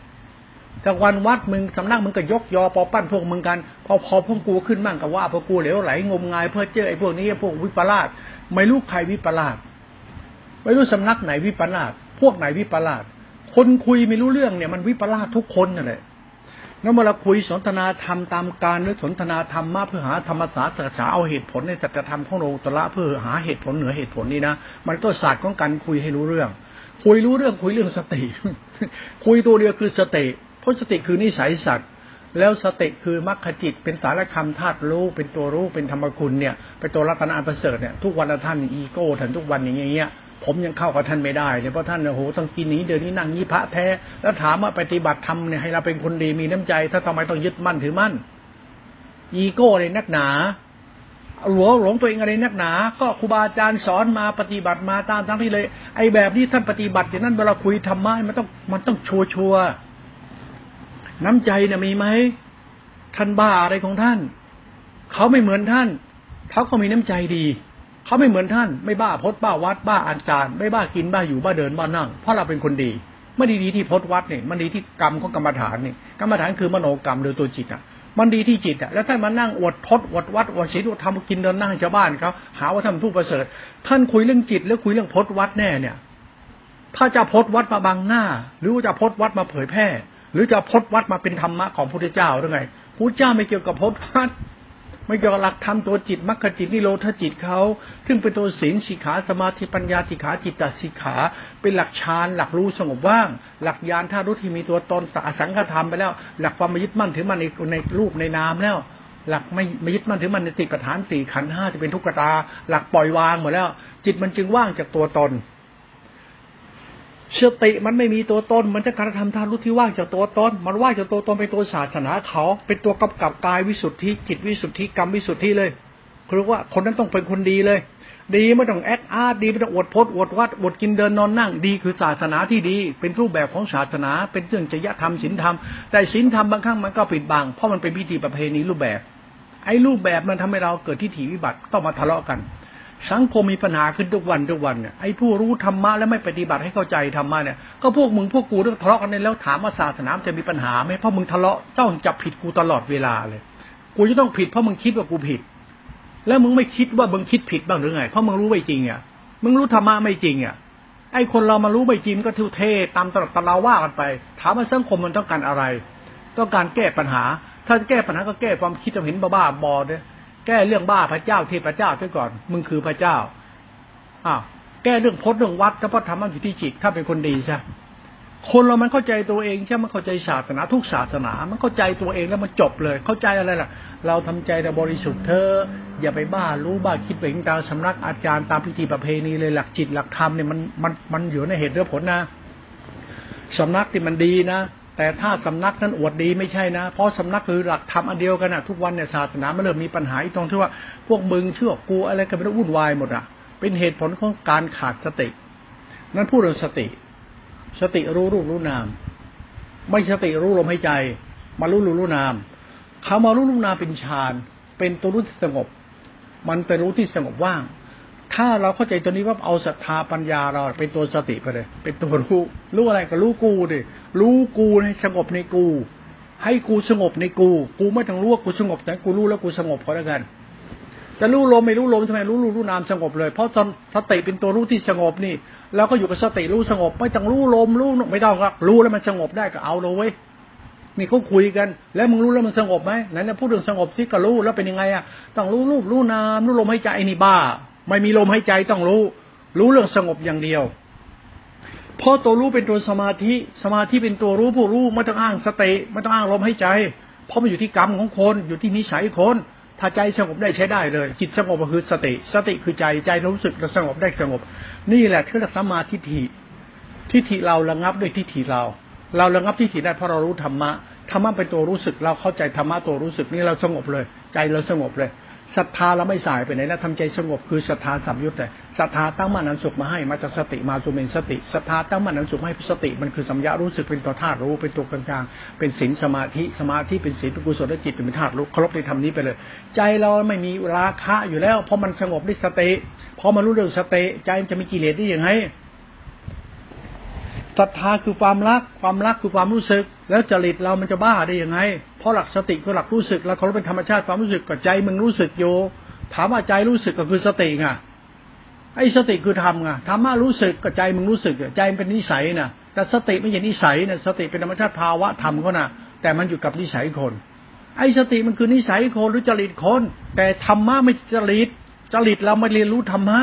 แต่วันวัดมึงสำนักมึงก็ยกยอปอปั้นพวกมึงกัน พอพอพวกกูขึ้นมั่งกับว่าพวกกูเหลวไหลงมงายเพื่อเจอไอ้พวกนี้พวกวิปลาสไม่รู้ใครวิปลาสไม่รู้สำนักไหนวิปลาสพวกไหนวิปลาสคนคุยไม่รู้เรื่องเนี่ยมันวิปลาสทุกคนนั่นแหละ แล้วเมื่อเราคุยสนทนาธรรมตามการหรือสนทนาธรรมมาเพื่อหาธรรมศาสตร์ศึกษาเอาเหตุผลในสัจธรรมของโลตระเพื่อหาเหตุผลเหนือเหตุผลนี้นะมันก็ศาสตร์ของการคุยให้รู้เรื่อง คุยรู้เรื่องคุยเรื่องสติคุยตัวเดียวคือสติเพราะสติคือนิสัยสัตว์แล้วสติคือมรรคจิตเป็นสารคำธาตุรู้เป็นตัวรู้เป็นธรรมคุณเนี่ยเป็นตัวรัตนาประเสริฐเนี่ยทุกวันท่านอีโก้ท่านทุกวันอย่างเงี้ย ผมยังเข้ากับท่านไม่ได้เนี่ยเพราะท่านโอ้โหต้องกินนี้เดี๋ยวนี้นั่งยี่พระแท้แล้วถามว่าปฏิบัติธรรมเนี่ยให้เราเป็นคนดีมีน้ำใจ ถ้าทำไมต้องยึดมั่นถือมั่น อีโก้เลยนักหนาหลวงหลงตัวเองอะไรนักหนา ก็ครูบาอาจารย์สอนมาปฏิบัติมาตามทั้งที่เลย ไอ้แบบนี้ท่านปฏิบัติอย่างนั้นเวลาคุยธรรมะมันต้องมันต้องชัวชัวน้ำใจเนี่ยมีไหมท่านบ้าอะไรของท่าน เขาไม่เหมือนท่าน เขาก็มีน้ำใจดี เขาไม่เหมือนท่านไม่บ้าพดบ้าวัดบ้าอาจารย์ ไม่บ้ากินบ้าอยู่บ้าเดินบ้านั่ง เพราะเราเป็นคนดีไม่ดีดีที่พดวัดเนี่ยมันดีที่กรรมของกรรมฐานเนี่ยกรรมฐานคือมโนกรรมหรือตัวจิตอะ มันดีที่จิตอะแล้วท่านมานั่งอวดพดอวดวัดอวดศีลอวดทำกินเดินนั่งชาวบ้านเขาหาว่าท่านผู้ประเสริฐ ท่านคุยเรื่องจิตแล้วคุยเรื่องพดวัดแน่เนี่ย ถ้าจะพดวัดมาบังหน้า หรือว่าจะพดวัดมาเผยแพร่ หรือจะพดวัดมาเป็นธรรมะของพระพุทธเจ้าหรือไงพระเจ้าไม่เกี่ยวกับพดวัด ไม่ยวกับหลักธรรมตัวจิตมรรคจิตนิโรธจิตเขาซึ่งเป็นตัวศีลสิกขาสมาธิปัญญาสิกขาจิตตสิกขา เป็นหลักฌานหลักรู้สงบว่าง หลักญาณท่ารู้ที่มีตัวตนสสังฆธรรมไปแล้ว หลักความไม่ยึดมั่นถือมั่นในในรูปในนามแล้ว หลักไม่ไม่ยึดมั่นถือมั่นในติปฐานสี่ขันห้าที่เป็นทุกขตา หลักปล่อยวางหมดแล้ว จิตมันจึงว่างจากตัวตน สติมันไม่มีตัวตน มันจะการทำทานรู้ที่ว่างจากตัวตน มันว่างจากตัวตนเป็นตัวศาสนาเขา เป็นตัวกำกับกายวิสุทธิจิตวิสุทธิกรรมวิสุทธิเลยคือว่าคนนั้นต้องเป็นคนดีเลย ดีไม่ต้องแอคอาร์ดีไม่ต้องอวดพจน์อวดวัดอวดกินเดินนอนนั่ง ดีคือศาสนาที่ดี เป็นรูปแบบของศาสนา เป็นเรื่องจริยธรรมศีลธรรม แต่ศีลธรรมบางครั้งมันก็ปิดบังเพราะมันเป็นพิธีประเพณีรูปแบบ ไอ้รูปแบบมันทำให้เราเกิดทิฏฐิวิบัติต้องมาทะเลาะกัน สังคมมีปัญหาขึ้นทุกวันทุกวันเนี่ยไอ้ผู้รู้ธรรมะแล้วไม่ปฏิบัติให้เข้าใจธรรมะเนี่ยก็พวกมึงพวกกูต้องทะเลาะกันในแล้วถามว่าศาสนาจะมีปัญหาไหมเพราะมึงทะเลาะจ้องจับผิดกูตลอดเวลาเลย กูจะต้องผิดเพราะมึงคิดว่ากูผิด แล้วมึงไม่คิดว่ามึงคิดผิดบ้างหรือไงเพราะมึงรู้ไม่จริงอะมึงรู้ธรรมะไม่จริงอะไอ้คนเรามารู้ไม่จริงก็ทิวเทตามตลอดตะลาว่ากันไป ถามว่าสังคมมันต้องการอะไร ต้องการแก้ปัญหา ถ้าจะแก้ปัญหาก็แก้ความคิดจะเห็นบ้าๆบอเนี่ย แก้เรื่องบ้าพระเจ้าเทพเจ้าด้วยก่อน มึงคือพระเจ้าอ้าวแก้เรื่องพจน์เรื่องวัดก็เพราะธรรมะอยู่ที่จิตถ้าเป็นคนดีใช่คนเรามันเข้าใจตัวเองใช่ไหมเข้าใจศาสนาทุกศาสนา มันเข้าใจตัวเองแล้วมันจบเลย เข้าใจอะไรล่ะ เราทำใจแต่บริสุทธิ์เธอ อย่าไปบ้ารู้บ้าคิดไปถึงตามสำนักอาจารย์ตามพิธีประเพณีเลยหลักจิตหลักธรรมเนี่ยมันมันมันอยู่ในเหตุและผลนะสำนักที่มันดีนะ แต่ถ้าสำนักนั้นอวดดีไม่ใช่นะ เพราะสำนักคือหลักธรรมอันเดียวกันนะทุกวันเนี่ยศาสนามันเริ่มมีปัญหาตรงที่ว่าพวกมึงเชื่อกูอะไรกันเป็นวุ่นวายหมดอะ เป็นเหตุผลของการขาดสติ นั้นพูดเรื่องสติ สติรู้รูปรู้นาม ไม่สติรู้ลมหายใจ มารู้รู้รู้นามเขามารู้รู้นามเป็นฌาน เป็นตัวรู้ที่สงบ มันเป็นรู้ที่สงบว่าง ถ้าเราเข้าใจตัวนี้ว่าเอาศรัทธาปัญญาเราเป็นตัวสติไปเลย เป็นตัวรู้ รู้อะไรก็รู้กูดิ รู้กูให้สงบในกู ให้กูสงบในกู กูไม่ต้องรู้ว่ากูสงบ แต่กูรู้แล้วกูสงบก็แล้วกันจะรู้ลมไม่รู้ลมทำไมรู้รู้รู้นามสงบเลย เพราะสติเป็นตัวรู้ที่สงบนี่เราก็อยู่กับสติรู้สงบ ไม่ต้องรู้ลมรู้ไม่ต้องครับรู้แล้วมันสงบได้ก็เอาเลยนี่เขาคุยกัน แล้วมึงรู้แล้วมันสงบไหมไหนนะพูดถึงสงบที่ก็รู้แล้วเป็นยังไงอะต้องรู้รูปรู้นามรู้ลมให้ใจนี่บ้า ไม่มีลมหายใจต้องรู้ รู้เรื่องสงบอย่างเดียวเพราะตัวรู้เป็นตัวสมาธิสมาธิเป็นตัวรู้ผู้รู้ไม่ต้องอ้างสติไม่ต้องอ้างลมหายใจ เพราะมันอยู่ที่กรรมของคนอยู่ที่นิสัยคนถ้าใจสงบได้ใช้ได้เลย จิตสงบก็คือสติ สติคือใจใจรู้สึกเราสงบได้สงบ นี่แหละคือสมาธิทิทิฏฐิเราระงับด้วยทิฏฐิเรา เราระงับทิฏฐิได้เพราะเรารู้ธรรมะธรรมะเป็นตัวรู้สึก เราเข้าใจธรรมะตัวรู้สึกนี่เราสงบเลย ใจเราสงบเลย ศรัทธาเราไม่สายไปไหนแล้วทำใจสงบคือศรัทธาสัมยุตแต่ศรัทธาตั้งมั่นอันสุขมาให้มาจากสติมาจุเป็นสติศรัทธาตั้งมั่นอันสุขให้สติ มันคือสัมยารู้สึกเป็นตัวธาตุรู้เป็นตัวกลางๆเป็นศีลสมาธิสมาธิเป็นศีลเป็นกุศลและจิตเป็นธาตุรู้ครบในธรรมนี้ไปเลย ใจเราไม่มีราคะอยู่แล้วเพราะมันสงบด้วยสติพอมันรู้เรื่องสติใจมันจะมีกิเลสได้ยังไง ศรัทธาคือความรัก ความรักคือความรู้สึก แล้วจริตเรามันจะบ้าได้ยังไง เพราะหลักสติคือหลักรู้สึกแล้วเขาเป็นธรรมชาติความรู้สึกกับใจมึงรู้สึกโยถามว่าใจรู้สึกก็คือสติไงไอ้สติคือธรรมไงธรรมะรู้สึกกับใจมึงรู้สึกใจมันเป็นนิสัยนะแต่สติไม่ใช่นิสัยนะสติเป็นธรรมชาติภาวะธรรมเขานะแต่มันอยู่กับนิสัยคน ไอ้สติมันคือนิสัยคนหรือจริตคน แต่ธรรมะไม่จริต จริตเราไม่เรียนรู้ธรรมะ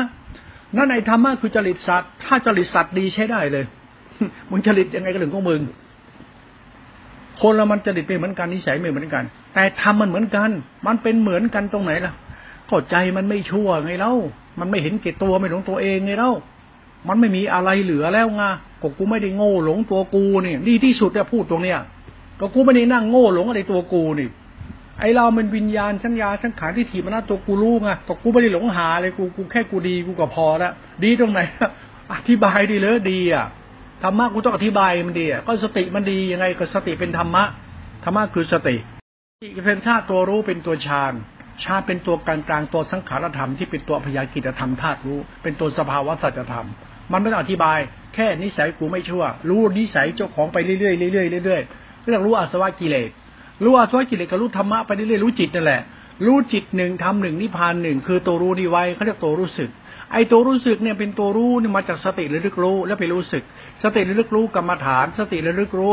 นั่นไอ้ธรรมะคือจริตสัตว์ถ้าจริตสัตว์ดีใช้ได้เลย มึงจริตยังไงก็เรื่องของมึง คนเรามันจริตไม่เหมือนกันนิสัยไม่เหมือนกัน แต่ทำมันเหมือนกัน มันเป็นเหมือนกันตรงไหนล่ะก็ใจมันไม่ชั่วไงเล่า มันไม่เห็นเกตตัวไม่หลงตัวเองไงเล่า มันไม่มีอะไรเหลือแล้วไงก็กูไม่ได้โง่หลงตัวกูนี่ดีที่สุดจะพูดตรงเนี้ยก็กูไม่ได้นั่งโง่หลงอะไรตัวกูนี่ไอเรามันวิญญาณชัญญาชังขานที่ถีมันนะตัวกูรู้ไงก็กูไม่ได้หลงหาเลยกูกูแค่กูดีกูก็พอล้วดีตรงไหนอธิบายดีเลยดีอะ ธรรมะกูต้องอธิบายมันดีอะก็สติมันดียังไงก็สติเป็นธรรมะธรรมะคือสติสติเป็นธาตุตัวรู้เป็นตัวฌานฌานเป็นตัวกลางกลางตัวสังขารธรรมที่เป็นตัวพยากิจธรรมธาตุรู้ เป็นตัวสภาวะสัจธรรม มันไม่ต้องอธิบาย แค่นิสัยกูไม่ชั่ว รู้นิสัยเจ้าของไปเรื่อยๆเรื่อยๆเรื่อยๆเรื่องรู้อาสวะกิเลสรู้อาสวะกิเลสก็รู้ธรรมะไปเรื่อยๆรู้จิตนั่นแหละ รู้จิตหนึ่งทำหนึ่งนิพพานหนึ่งคือตัวรู้นี่ไว้เขาเรียกตัวรู้สึก ไอ้ตัวรู้สึกเนี่ยเป็นตัวรู้นี่มาจากสติหระลึกรู้แล้วไปรู้สึก สติระลึกรู้กรรมฐาน สติระลึกรู้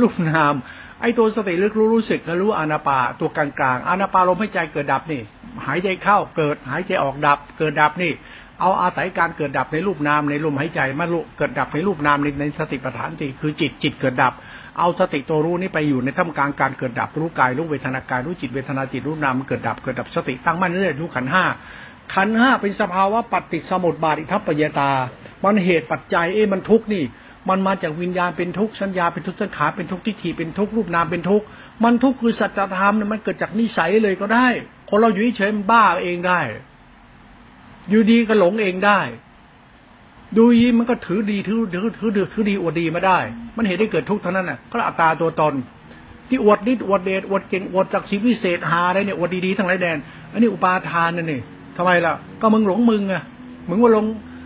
รูปนาม ไอ้ตัวสติลึกรู้รู้สึกรู้อานาปาตัวกลางกลางอานาปาลมหายใจเกิดดับนี่ หายใจเข้าเกิดหายใจออกดับ เกิดดับนี่ เอาอาศัยการเกิดดับในรูปนามในลมหายใจมาลุเกิดดับในรูปนามในในสติปัฏฐานสี่คือจิตจิตเกิดดับ เอาสติตัวรู้นี่ไปอยู่ในท่ามกลางการเกิดดับรู้กายรู้เวทนากายรู้จิตเวทนาจิตรู้นามเกิดดับเกิดดับสติตั้งมั่นเรื่อยรู้ขันห้าขันห้าเป็นสภาวะปฏิสมุทบาทอิทัปปยตา มันเหตุปัจจัยเอ้มันทุกข์นี่ มันมาจากวิญญาณเป็นทุกข์สัญญาเป็นทุกข์สังขารเป็นทุกข์ทิฏฐิเป็นทุกข์รูปนามเป็นทุกข์มันทุกข์คือสัจธรรมเนี่ยมันเกิดจากนิสัยเลยก็ได้ คนเราอยู่เฉยมันบ้าเองได้ อยู่ดีก็หลงเองได้ ดูยีมันก็ถือดีถือถือถือถือถือดีอวดดีมาได้ มันเห็นได้เกิดทุกข์เท่านั้นน่ะก็อัตราตัวตนที่อวดนิดอวดเดชอวดเก่งอวดจากชีวิตเศษหาอะไรเนี่ยอวดดีๆทั้งหลายแดน อันนี้อุปาทานนั่นนี่ทำไมล่ะ ก็มึงหลงมึงอะมึงว่าลง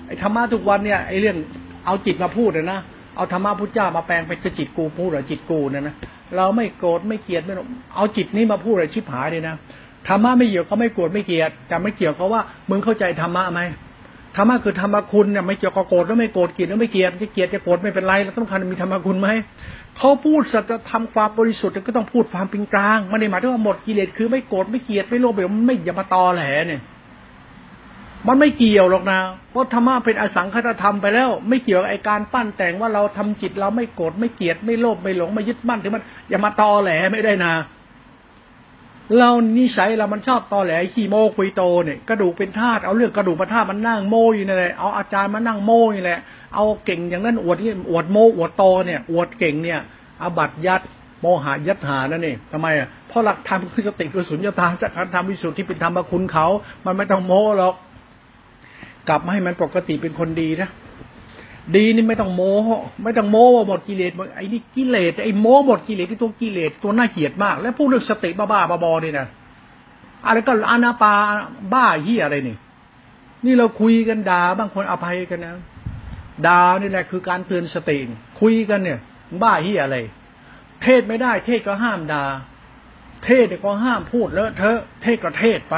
ไอ้ธรรมะทุกวันเนี่ยไอ้เรื่องเอาจิตมาพูดนะ เอาธรรมะพุทธเจ้ามาแปลงเป็นจิตกูพูดหรือจิตกูเนี่ยนะ เราไม่โกรธไม่เกลียดไม่เอาจิตนี้มาพูดอะไรชิบหายเลยนะธรรมะไม่เกี่ยวก็ไม่โกรธไม่เกลียดแต่ไม่เกี่ยวกับว่ามึงเข้าใจธรรมะไหมธรรมะคือธรรมะคุณเนี่ยไม่เกี่ยวกับโกรธแล้วไม่โกรธเกลียดแล้วไม่เกลียดจะเกลียดจะโกรธไม่เป็นไรเราต้องการมีธรรมะคุณไหมเขาพูดสัจธรรมความบริสุทธิ์ก็ต้องพูดความเป็นกลางไม่ได้หมายถึงว่าหมดกิเลสคือไม่โกรธไม่เกลียดไม่โลภไม่ไม่อย่ามาตอแหลเนี่ย มันไม่เกี่ยวหรอกนะเพราะธรรมะเป็นอสังคตธรรมไปแล้ว ไม่เกี่ยวกับไอการปั้นแต่งว่าเราทำจิตเราไม่โกรธไม่เกลียดไม่โลภไม่หลงไม่ยึดมั่นถึงมันอย่ามาตอแหลไม่ได้นะเรานิสัยเรามันชอบตอแหลขี้โมคุยโตเนี่ยกระดูกเป็นธาตุเอาเรื่องกระดูกมาธาตุมันนั่งโมอยู่นั่นแหละเอาอาจารย์มานั่งโมอยู่แหละเอาเก่งอย่างนั้นอวดนี่อวดโมอวดโตเนี่ยอวดเก่งเนี่ยอาบัตยัดโมหะยัดหานั่นเองทำไมอะเพราะหลักธรรมคือสติคือสุญญตาจากการทำวิสุทธิเป็นธรรมคุณเขา มันไม่ต้องโมหรอก กลับมาให้มันปกติเป็นคนดีนะดีนี่ไม่ต้องโม้ไม่ต้องโม้ว่าหมดกิเลสไอ้นี่กิเลสไอ้โม้หมดกิเลสที่ตัวกิเลสตัวน่าเกลียดมาก แล้วพูดเรื่องสติบ้าๆบอๆนี่นะอะไรก็อนาปาบ้าเฮียอะไรนี่ นี่เราคุยกันด่าบางคนอภัยกันนะด่านี่แหละคือการเตือนสติคุยกันเนี่ย บ้าเฮียอะไร เทศไม่ได้ เทศก็ห้ามด่าเทศก็ห้ามพูดเลอะเทอะเทศก็เทศไป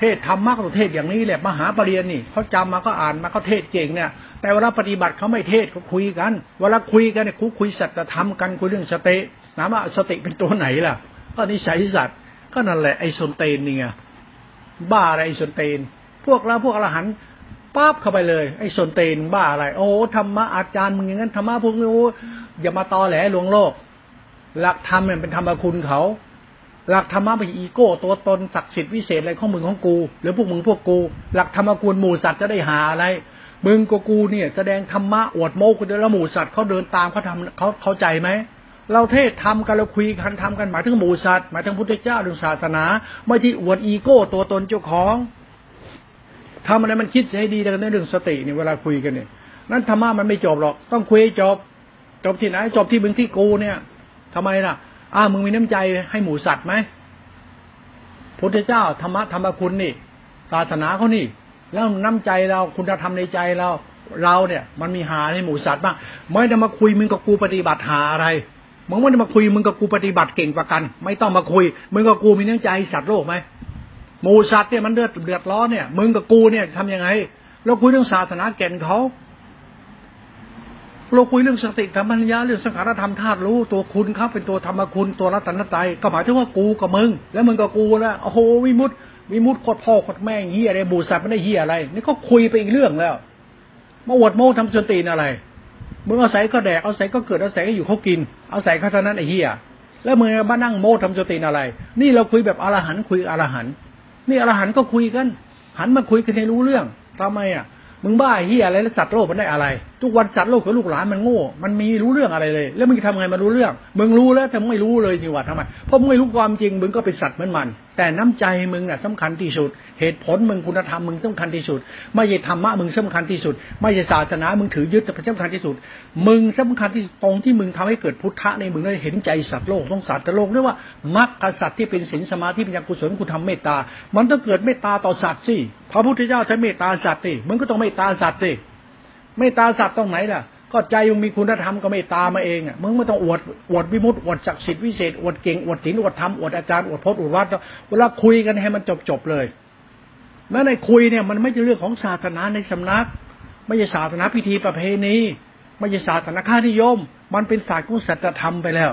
เทศธรรมะก็เทศอย่างนี้แหละมหาปรริญญานี่เขาจำมาก็อ่านมาก็เทศเก่งเนี่ยแต่เวลาปฏิบัติเขาไม่เทศเขาคุยกันเวลาคุยกันเนี่ยคุยคุยสัจธรรมกันคุยเรื่องสติถามว่าสติเป็นตัวไหนล่ะ ก็นิสัยสัตว์ก็นั่นแหละไอ้สนเตนนี่ไงบ้าอะไรไอ้สนเตน พวกเราพวกอรหันต์ปั๊บเข้าไปเลย ไอ้สนเตนบ้าอะไร โอ้ธรรมะอาจารย์มึงอย่างนั้นธรรมะพวกนี้อย่ามาตอแหลลวงโลก หลักธรรมเนี่ยเป็นธรรมคุณเขา หลักธรรมะไม่ใช่อีโก้ ตัวตนศักดิ์สิทธิ์วิเศษอะไรของมึงของกู หรือพวกมึงพวกกู หลักธรรมกูลหมู่สัตว์จะได้หาอะไร มึงกูกูเนี่ย แสดงธรรมะอวดโมกุเดแล้วหมู่สัตว์เขาเดินตามเขาทำเขาเข้าใจไหมเราเทศทำกันเราคุยกันทำกันหมายถึงหมู่สัตว์หมายถึงพุทธเจ้าหรือศาสนา ไม่ที่อวดอีโก้ ตัวตนเจ้าของทำอะไรมันคิดให้ดีในเรื่องสติเนี่ยเวลาคุยกันเนี่ยนั้นธรรมะมันไม่จบหรอก ต้องคุยจบ จบที่ไหน จบที่มึงที่กูเนี่ยทำไมล่ะ อ้ามึงมีน้ำใจให้หมูสัตว์ไหมพุทธเจ้าธรรมะธรรมคุณนี่ ศาสนาเขานี่ แล้วน้ำใจเราคุณธรรมในใจเราเราเนี่ย มันมีหาในหมูสัตว์บ้างไม่ได้มาคุยมึงกับกูปฏิบัติหาอะไรมึงไม่ได้มาคุยมึงกับกูปฏิบัติเก่งกว่ากัน ไม่ต้องมาคุยมึงกับกูมีน้ำใจสัตว์โลกไหมหมูสัตว์เนี่ยมันเดือดเดือดร้อนเนี่ย มึงกับกูเนี่ยทำยังไงเราคุยเรื่องศาสนาแก่นเขา เราคุยเรื่องสติธรรมัญญาเรื่องสังขารธรรมธาตุรู้ตัวคุณครับเป็นตัวธรรมคุณตัวรัตนตรัยก็หมายถึงว่ากูกับมึง แล้วมึงกับกูแล้วโอ้โหวิมุตวิมุตโคตรพ่อโคตรแม่เฮียอะไรบูสัตว์ไม่ได้เฮียอะไร นี่ก็คุยไปอีกเรื่องแล้วมาอวดโม้ทำจนตีนอะไรมึงเอาใส่ก็แดกเอาใส่ก็เกิดเอาใส่ก็อยู่เขากิน เอาใส่เขาเท่านั้นไอ้เฮียแล้วมึงมานั่งโม้ทำจนตีนอะไร นี่เราคุยแบบอรหันคุยอรหันนี่อรหันก็คุยกัน หันมาคุยกันให้รู้เรื่องทำไมอะมึงบ้าเฮียอะไรแล้วสัตว์โลกมันได้อะไร ทุกวันสัตว์โลกกับลูกหลานมันโง่ มันมีรู้เรื่องอะไรเลย แล้วมึงจะทำไงมารู้เรื่อง มึงรู้แล้วแต่ไม่รู้เลยนี่ว่าทำไม เพราะมึงไม่รู้ความจริง มึงก็เป็นสัตว์เหมือนมัน แต่น้ำใจมึงน่ะสำคัญที่สุด เหตุผลมึงคุณธรรมมึงสำคัญที่สุด ไม่ใช่ธรรมะมึงสำคัญที่สุด ไม่ใช่ศาสนา มึงถือยึดแต่สำคัญที่สุด มึงสำคัญที่ตรงที่มึงทำให้เกิดพุทธะในมึงได้เห็นใจสัตว์โลกต้องสัตว์โลกด้วยว่ามรรคสัตว์ที่เป็นศีลสมาธิปัญญากุศลคุณทำเมตตา มันต้องเกิดเมตตาต่อสัตว์สิพระพุทธเจ้าใช้เมตตาสัตว์สิมึงก็ต้องเมตตาสัตว์สิ เมตตาสัตว์ตรงไหนล่ะ ก็ใจมึงมีคุณธรรมก็เมตตามาเองอะมึงไม่ต้องอวดอวดวิมุตติอวดศักดิ์สิทธิ์วิเศษอวดเก่งอวดศีลอวดธรรมอวดอาจารย์อวดพจน์อวดวัดเวลาคุยกันให้มันจบจบเลยแม้ในคุยเนี่ยมันไม่ใช่เรื่องของศาสนาในสำนัก ไม่ใช่ศาสนาพิธีประเพณีไม่ใช่ศาสนาค่านิยม มันเป็นศาสตร์ของสัจธรรมไปแล้ว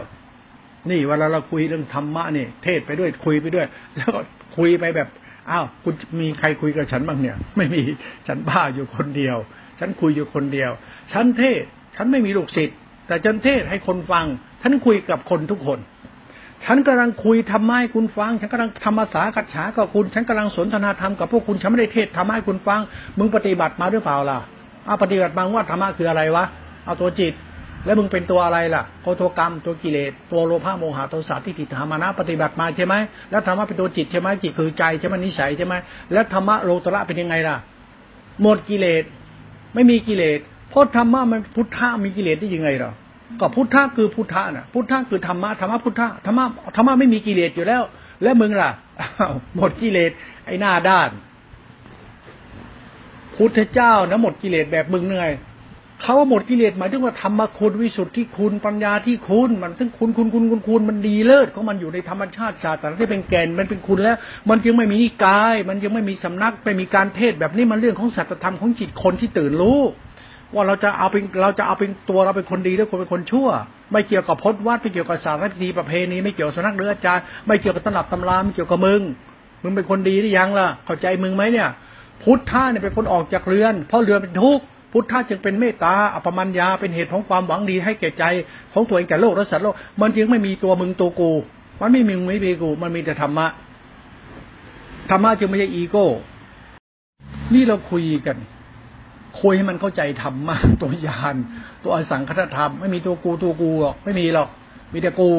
นี่เวลาเราคุยเรื่องธรรมะเนี่ยเทศไปด้วยคุยไปด้วย แล้วก็คุยไปแบบอ้าวคุณมีใครคุยกับฉันบ้างเนี่ย ไม่มีฉันบ้าอยู่คนเดียว ฉันคุยอยู่คนเดียว ฉันเทศ ฉันไม่มีลูกศิษย์แต่ฉันเทศให้คนฟัง ฉันคุยกับคนทุกคน ฉันกำลังคุยทำไมคุณฟัง ฉันกำลังทำภาษากัจฉากับคุณ ฉันกำลังสนทนาธรรมกับพวกคุณฉันไม่ได้เทศทำให้คุณฟัง มึงปฏิบัติมาหรือเปล่าล่ะเอาปฏิบัติมาว่าธรรมะคืออะไรวะ เอาตัวจิต แล้วมึงเป็นตัวอะไรล่ะโกโทกรรม ตัวกิเลส ตัวโลภะโมหะโทสะที่ติดธรรมานะปฏิบัติมาใช่ไหม แล้วธรรมะเป็นตัวจิตใช่ไหมจิตคือใจใช่ไหมนิสัยใช่ไหมแล้วธรรมะโลตระเป็นยังไงล่ะ หมดกิเลส ไม่มีกิเลสเพราะธรรมะมันพุทธะมีกิเลสได้ยังไงหรอก็พุทธะคือพุทธะน่ะพุทธะคือธรรมะธรรมะพุทธะธรรมะธรรมะไม่มีกิเลสอยู่แล้ว แล้วมึงล่ะหมดกิเลสไอ้หน้าด้าน พุทธเจ้านะหมดกิเลสแบบมึงเหนื่อย เขาหมดกิเลสหมายถึงว่าธรรมคุณวิสุทธิคุณปัญญาที่คุณมันถึงคุณคุณคุณคุณคุณมันดีเลิศของมันอยู่ในธรรมชาติศาสตร์ที่เป็นแก่นมันเป็นคุณแล้ว มันจึงไม่มีนิกาย มันยังไม่มีสำนักไม่มีการเทศแบบนี้มันเรื่องของสัจธรรมของจิตคนที่ตื่นรู้ว่าเราจะเอาเป็นเราจะเอาเป็นตัวเราเป็นคนดีหรือคนเป็นคนชั่ว ไม่เกี่ยวกับพจนวัดไม่เกี่ยวกับศาสตร์พิธีประเพณีไม่เกี่ยวกับสนักเรืออาจารย์ไม่เกี่ยวกับตำรับตำราไม่เกี่ยวกับมึงมึงเป็นคนดีหรือยังล่ะเข้าใจมึงไหมเนี่ย พุทธะเนี่ยเป็นคนออกจากเรือน เพราะเรือนเป็นทุกข์ พุทธะจึงเป็นเมตตาอภมัญญาเป็นเหตุของความหวังดีให้แก่ใจของตัวเองแก่โลกและสัตว์โลก มันจึงไม่มีตัวมึงตัวกู มันไม่มีมึงไม่มีกู มันมีแต่ธรรมะธรรมะจึงไม่ใช่อีโก้ นี่เราคุยกัน คุยให้มันเข้าใจธรรมะตัวยาน ตัวอสังคตธรรม ไม่มีตัวกูตัวกูหรอกไม่มีหรอก มีแต่กู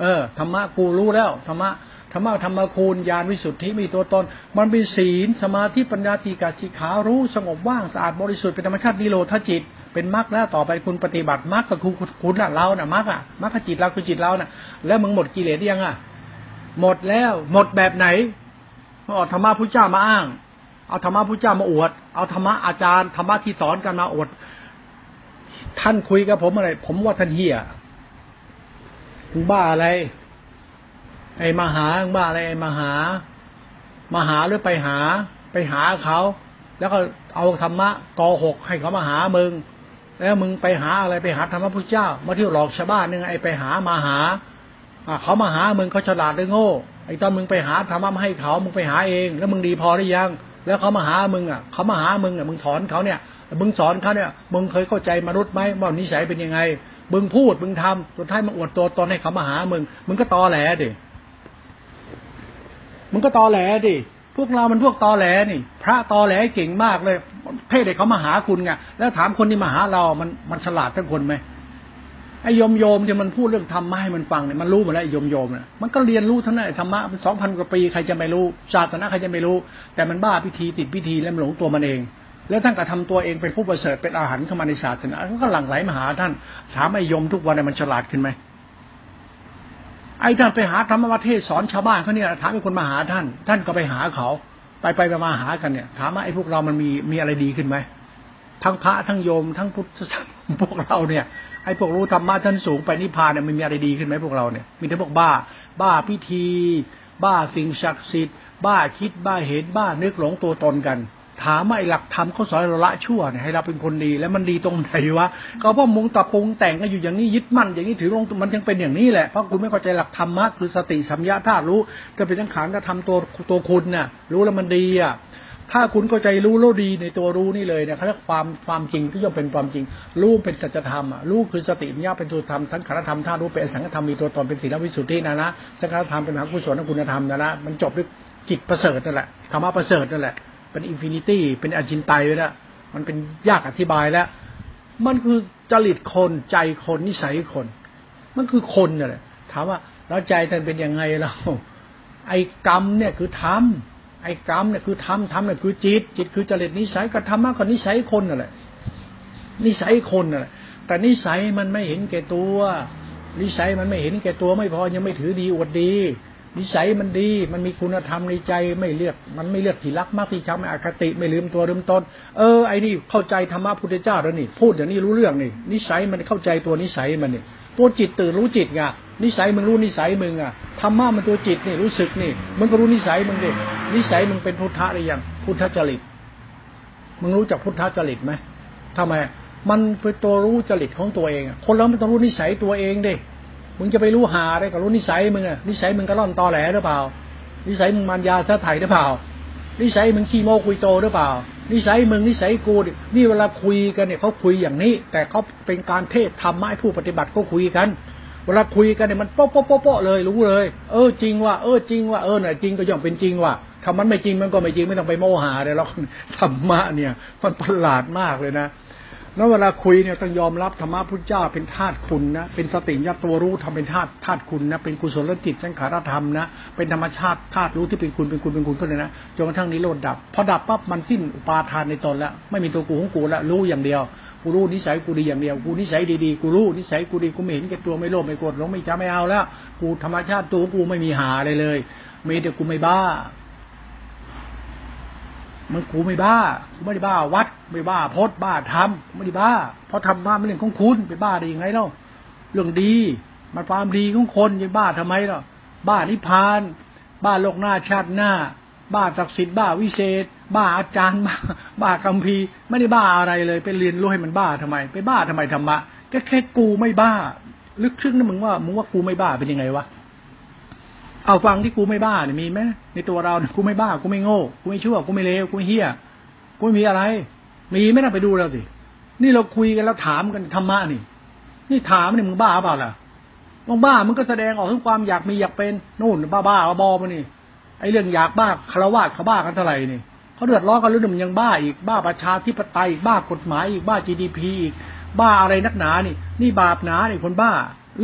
เออธรรมะกูรู้แล้วธรรมะ ธรรมะธรรมคูณญาณวิสุทธิมีตัวตน มันเป็นศีลสมาธิปัญญาทีกาสิขารู้สงบว่างสะอาดบริสุทธิ์เป็นธรรมชาตินิโรธจิต เป็นมรรคแล้วต่อไปคุณปฏิบัติมรรคก็คือคุณน่ะเราน่ะมรรคอะมรรคจิตเราคือจิตเราน่ะ แล้วมึงหมดกิเลสยังอะหมดแล้วหมดแบบไหนเอาธรรมะพุทธเจ้ามาอ้าง เอาธรรมะพุทธเจ้ามาอวด เอาธรรมะอาจารย์ธรรมะที่สอนกันมาอวดท่านคุยกับผมอะไร ผมว่าท่านเฮียบ้าอะไร ไอ้มาหาบ้าอะไรไอ้มาหา มาหาหรือไปหา ไปหาเขา แล้วก็เอาธรรมะกอหกให้เขามาหามึง แล้วมึงไปหาอะไรไปหาธรรมะพุทธเจ้า มาเที่ยวหลอกชาวบ้านนึงไอ้ไปหามาหาเขามาหามึงเขาฉลาดหรือโง่ ไอ้ตอนมึงไปหาธรรมะมาให้เขามึงไปหาเอง แล้วมึงดีพอหรือยัง แล้วเขามาหามึงอะเขามาหามึงอะมึงถอนเขาเนี่ยมึงสอนเขาเนี่ยมึงเคยเข้าใจมนุษย์ไหมว่านิสัยเป็นยังไงมึงพูดมึงทำสุดท้ายมึงอวดตัวตนให้เขามาหามึง มึงก็ตอแหลดิ มันก็ตอแหลดิพวกเรามันพวกตอแหลนี่ พระตอแหลเก่งมากเลยเทศเด็กเขามาหาคุณไงแล้วถามคนที่มาหาเรา มันมันฉลาดทั้งคนไหมไอ้โยมโยมที่มันพูดเรื่องธรรมะให้มันฟังเนี่ยมันรู้หมดแล้วไอ้โยมโยมเนี่ยมันก็เรียนรู้ทั้งนั้นธรรมะมันสองพันกว่าปีใครจะไม่รู้ศาสนาใครจะไม่รู้ แต่มันบ้าพิธีติดพิธีแล้วมันหลงตัวมันเอง แล้วท่านก็ทำตัวเองเป็นผู้ประเสริฐเป็นอาหารเข้ามาในศาสนาเขาก็หลั่งไหลมาหาท่านถามไอ้โยมทุกวันเนี่ยมันฉลาดขึ้นไหม ไอ้ท่านไปหาธรรมวัเทศสอนชาวบ้านเขาเนี่ยถามให้คนมาหาท่าน ท่านก็ไปหาเขา ไปไปมาหากันเนี่ย ถามว่าไอ้พวกเรามันมีมีอะไรดีขึ้นไหมทั้งพระทั้งโยมทั้งพุทธพวกเราเนี่ยไอ้พวกรู้ธรรมะท่านสูงไปนิพพานเนี่ยมันมีอะไรดีขึ้นไหมพวกเราเนี่ยมีแต่พวกบ้า บ้าพิธี บ้าสิ่งศักดิ์สิทธิ์บ้าคิดบ้าเห็นบ้านึกหลงตัวตนกัน ถามว่าไอ้หลักธรรมเขาสอนเราละชั่วเนี่ยให้เราเป็นคนดีแล้วมันดีตรงไหนวะก็เพราะมุงตะปรุงแต่งกันอยู่อย่างนี้ยึดมั่นอย่างนี้ถือลงมันยังเป็นอย่างนี้แหละเพราะคุณไม่เข้าใจหลักธรรมะคือสติสัมยาธาตุรู้ก็เป็นทั้งขานก็ทำตัวตัวคุณน่ะรู้แล้วมันดีอะถ้าคุณเข้าใจรู้แล้วดีในตัวรู้นี่เลยเนี่ยเขาเรียกความความจริงที่ย่อมเป็นความจริง รู้เป็นสัจธรรมอะรู้คือสติปัญญาเป็นตัวธรรมทั้งขันธธรรมธาตุรู้เป็นสังฆธรรมมีตัวตนเป็นศีลวิสุทธินะนะสังฆธรรมเป็นมหากุศลคุณธรรมนะนะมันจบด้วยจิตประเสริฐนั่นแหละธรรมะประเสริฐนั่นแหละ เป็น infinity เป็นอจินไตยแล้วมันเป็นยากอธิบายแล้ว มันคือจริตคนใจคนนิสัยคน มันคือคนนี่แหละถามว่าแล้วใจท่านเป็นยังไงเราไอ้กรรมเนี่ยคือธรรมไอ้กรรมเนี่ยคือธรรมธรรมเนี่ยคือจิต จิตคือจริตนิสัยก็ธรรมะก็นิสัยคนนั่นแหละนิสัยคนนั่นแหละแต่นิสัยมันไม่เห็นแก่ตัว นิสัยมันไม่เห็นแก่ตัวไม่พอยังไม่ถือดีอวดดี นิสัยมันดี มันมีคุณธรรมในใจไม่เลือก มันไม่เลือกที่รักมากที่ชังไม่อคติไม่ลืมตัวลืมตนเออไอ้นี่เข้าใจธรรมะพุทธเจ้าแล้วนี่ พูดอย่างนี้รู้เรื่องนี่นิสัยมันเข้าใจตัวนิสัยมันนี่ตัวจิตตื่นรู้จิตไงนิสัยมึงรู้นิสัยมึงอะธรรมะมันตัวจิตนี่รู้สึกนี่มึงก็รู้นิสัยมึงดินิสัยมึงเป็นพุทธะหรือยังพุทธจริตมึงรู้จักพุทธจริตไหมทำไม มันเป็นตัวรู้จริตของตัวเอง คนเราไม่ต้องรู้นิสัยตัวเองดิ มึงจะไปรู้หาได้ก็รู้นิสัยมึงอะนิสัยมึงก็ร่อนตอแหลหรือเปล่า นิสัยมึงมันยาท่าไถ่หรือเปล่า นิสัยมึงขี้โม้คุยโตหรือเปล่า นิสัยมึงนิสัยกูนี่เวลาคุยกันเนี่ยเขาคุยอย่างนี้ แต่เขาเป็นการเทศทำให้ผู้ปฏิบัติก็คุยกัน เวลาคุยกันเนี่ยมันโป๊ะโป๊ะโป๊ะเลยรู้เลย เออจริงว่าเออจริงว่าเออเนี่ยจริงก็ย่อมเป็นจริงว่าถ้ามันไม่จริงมันก็ไม่จริงไม่ต้องไปโมหาเลยหรอกธรรมะเนี่ย มันประหลาดมากเลยนะ แล้วเวลาคุยเนี่ยต้องยอมรับธรรมะพุทธเจ้าเป็นธาตุคุณนะ เป็นสติยัตตัวรู้ทำเป็นธาตุธาตุคุณนะ เป็นกุศลจิตสังขารธรรมนะ เป็นธรรมชาติธาตุรู้ที่เป็นคุณเป็นคุณเป็นคุณก็เลยนะ จนกระทั่งนี้โลดดับ พอดับปั๊บมันสิ้นอุปาทานในตนแล้วไม่มีตัวกูของกูแล้วรู้อย่างเดียว กูรู้นิสัยกูดีอย่างเดียว กูนิสัยดีๆ กูรู้นิสัยกูดี กูไม่เห็นแก่ตัวไม่โลภไม่โกรธหลงไม่จำไม่เอาแล้ว กูธรรมชาติตัวกูไม่มีหาเลยเลย มีแต่กูไม่บ้า มันกูไม่บ้ากูไม่ได้บ้าวัด ไม่บ้าพดบ้าทำไม่ได้บ้า เพราะทำบ้าเป็นเรื่องของคุณไปบ้าได้ยังไงเล่าเรื่องดี มันความดีของคนจะบ้าทำไมเล่ะบ้านิพพาน บ้าโลกหน้าชาติหน้า บ้าศักดิ์สิทธิ์บ้าวิเศษ บ้าอาจารย์ บ้าบ้าคัมภีไม่ได้บ้าอะไรเลย ไปเรียนรู้ให้มันบ้าทำไม ไปบ้าทำไมธรรมะก็แค่กูไม่บ้า ลึกซึ้งนะมึงว่ามึงว่ากูไม่บ้าเป็นยังไงวะ เอาฟังที่กูไม่บ้าเนี่ยมีไหมในตัวเราเนี่ยกูไม่บ้ากูไม่โง่กูไม่ชั่วกูไม่เลวกูไม่เฮี้ยกูไม่มีอะไร มีไม่น่าไปดูแล้วสินี่เราคุยกันแล้วถามกันธรรมะนี่ นี่ถามนี่มึงบ้าเปล่าล่ะมึงบ้ามึงก็แสดงออกถึงความอยากมีอยากเป็นนู่นบ้าบ้าบอมานี่ไอ้เรื่องอยากบ้าคารวะเขาบ้ากันเท่าไหร่นี่เขาเดือดร้อนกันรู้มันยังบ้าอีกบ้าประชาธิปไตยอีกบ้ากฎหมายอีกบ้า GDP อีกบ้าอะไรนักหนานี่ นี่บาปหนานี่คนบ้า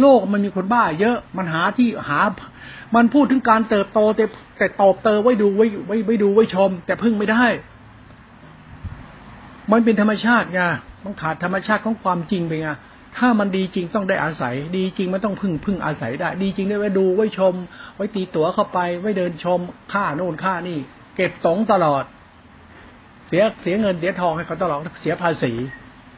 โลกมันมีคนบ้า เยอะ มันหาที่หา มันพูดถึงการเติบโตแต่แต่ตอบเติไว้ดูไว้ไว้ไว้ดูไว้ชม แต่พึ่งไม่ได้ มันเป็นธรรมชาติไงมันขาดธรรมชาติของความจริงไปไงถ้ามันดีจริงต้องได้อาศัย ดีจริงมันต้องพึ่งพึ่งอาศัยได้ ดีจริงได้ไว้ดูไว้ชม ไว้ตีตั๋วเข้าไป ไว้เดินชมค่าโน่นค่านี่ เก็บตงตลอด เสียเสียเงินเสียทองให้เขาตลอดเสียภาษี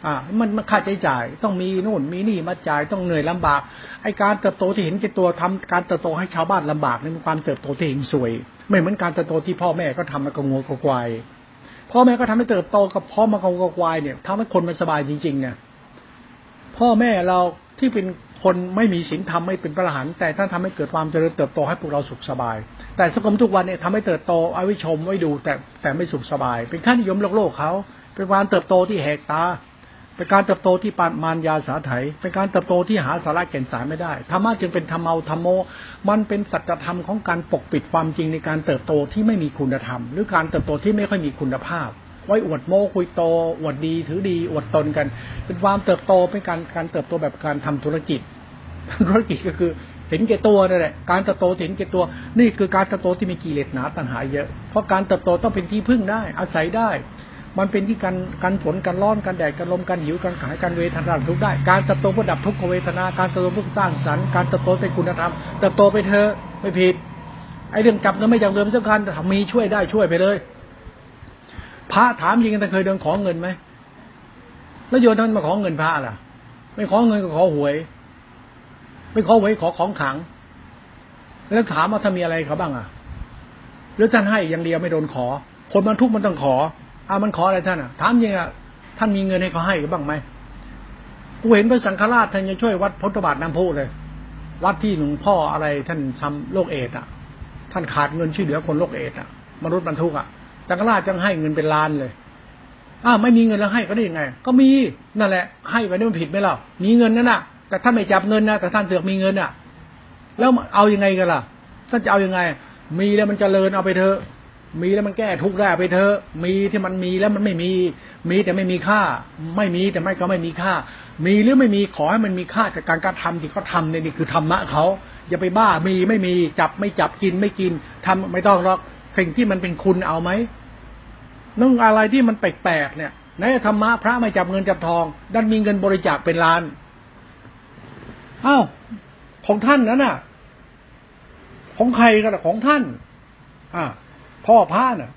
อ่ามันมันค่าใช้จ่าย ต้องมีนู่นมีนี่มาจ่ายต้องเหนื่อยลำบากไอการเติบโตที่เห็นแก่ตัวทำการเติบโตให้ชาวบ้านลำบากนี่มันความเติบโตที่เห็นสวย ไม่เหมือนการเติบโตที่พ่อแม่ก็ทำมากระงัวกระควายพ่อแม่ก็ทำให้เติบโตกับพ่อมากระงัวกระควายเนี่ยทำให้คนมันสบายจริงๆเนี่ยพ่อแม่เราที่เป็นคนไม่มีศีลธรรมไม่เป็นพระหันแต่ท่านทำให้เกิดความเจริญเติบโตให้พวกเราสุขสบาย แต่สังคมทุกวันเนี่ยทำให้เติบโตเอาไว้ชมไว้ดูแต่แต่ไม่สุขสบาย เป็นขั้นนิยมโลกโลกเขาเป็นการเติบโตที่แหกตา เป็นการเติบโตที่ปานมารยาสาไถเป็นการเติบโตที่หาสาระแก่นสารไม่ได้ธรรมะจึงเป็นธรรมเอาธรรมโม มันเป็นสัจธรรมของการปกปิดความจริงในการเติบโตที่ไม่มีคุณธรรม หรือการเติบโตที่ไม่ค่อยมีคุณภาพ ไว้อวดโม้คุยโตอวดดีถือดีอวดตนกัน เป็นความเติบโตเป็นการการเติบโตแบบการทำธุรกิจธุรกิจก็คือเห็นแก่ตัวนั่นแหละ การเติบโตเห็นแก่ตัว นี่คือการเติบโตที่มีกิเลสหนาตัณหาเยอะ เพราะการเติบโตต้องเป็นที่พึ่งได้ อาศัยได้ มันเป็นที่การการฝนการร้อนการแดดการลมการหิวการขายการเวทนาทุกได้ การเติบโตเพื่อดับทุกขเวทนาการเติบโตเพื่อสร้างสรรค์การเติบโตเป็นคุณธรรมเติบโตไปเธอไม่ผิดไอ้เรื่องจับเงินไม่จับเงินสำคัญมีช่วยได้ช่วยไปเลย พระถามยิงกันเคยเดินขอเงินไหมแล้วโยนท่านมาขอเงินพระล่ะ ไม่ขอเงินก็ขอหวย ไม่ขอหวยขอของขัง แล้วถามว่าถ้ามีอะไรเขาบ้างอะ หรือท่านให้อย่างเดียวไม่โดนขอ คนมันทุกมันต้องขอ อามันขออะไรท่านอะ ถามยิงอะท่านมีเงินให้เขาให้บ้างไหมกูเห็นพระสังฆราชท่านยังช่วยวัดพุทธบาทน้ำพุเลย วัดที่หลวงพ่ออะไรท่านทำโรคเอดอะ ท่านขาดเงินช่วยเหลือคนโรคเอดอะ มนุษย์บรรทุกอะจักรราชจังให้เงินเป็นล้านเลยอ้าไม่มีเงินแล้วให้ก็ได้ยังไง ก็มีนั่นแหละ ให้ไปนี่มันผิดไหมล่ะมีเงินนั่นน่ะ แต่ท่านไม่จับเงินนะแต่ท่านเสือกมีเงินอะ แล้วเอายังไงกันล่ะท่านจะเอายังไง มีแล้วมันจเจริญเอาไปเถอะ มีแล้วมันแก้ทุกข์ได้ไปเถอะมีที่มันมีแล้วมันไม่มี มีแต่ไม่มีค่า ไม่มีแต่ไม่ก็ไม่มีค่า มีหรือไม่มีขอให้มันมีค่าจากการการทำที่เขาทำเนี่ยนี่คือธรรมะเขาอย่าไปบ้ามีไม่มีจับไม่จับกินไม่กินทำไม่ต้องหรอกสิ่งที่มันเป็นคุณเอาไหมนึ่งอะไรที่มันแปลกๆเนี่ยในธรรมะพระไม่จับเงินจับทองดันมีเงินบริจาคเป็นล้านอ้าวของท่านนั้นน่ะ ของใครกันของท่าน อ่า พ่อพระน่ะ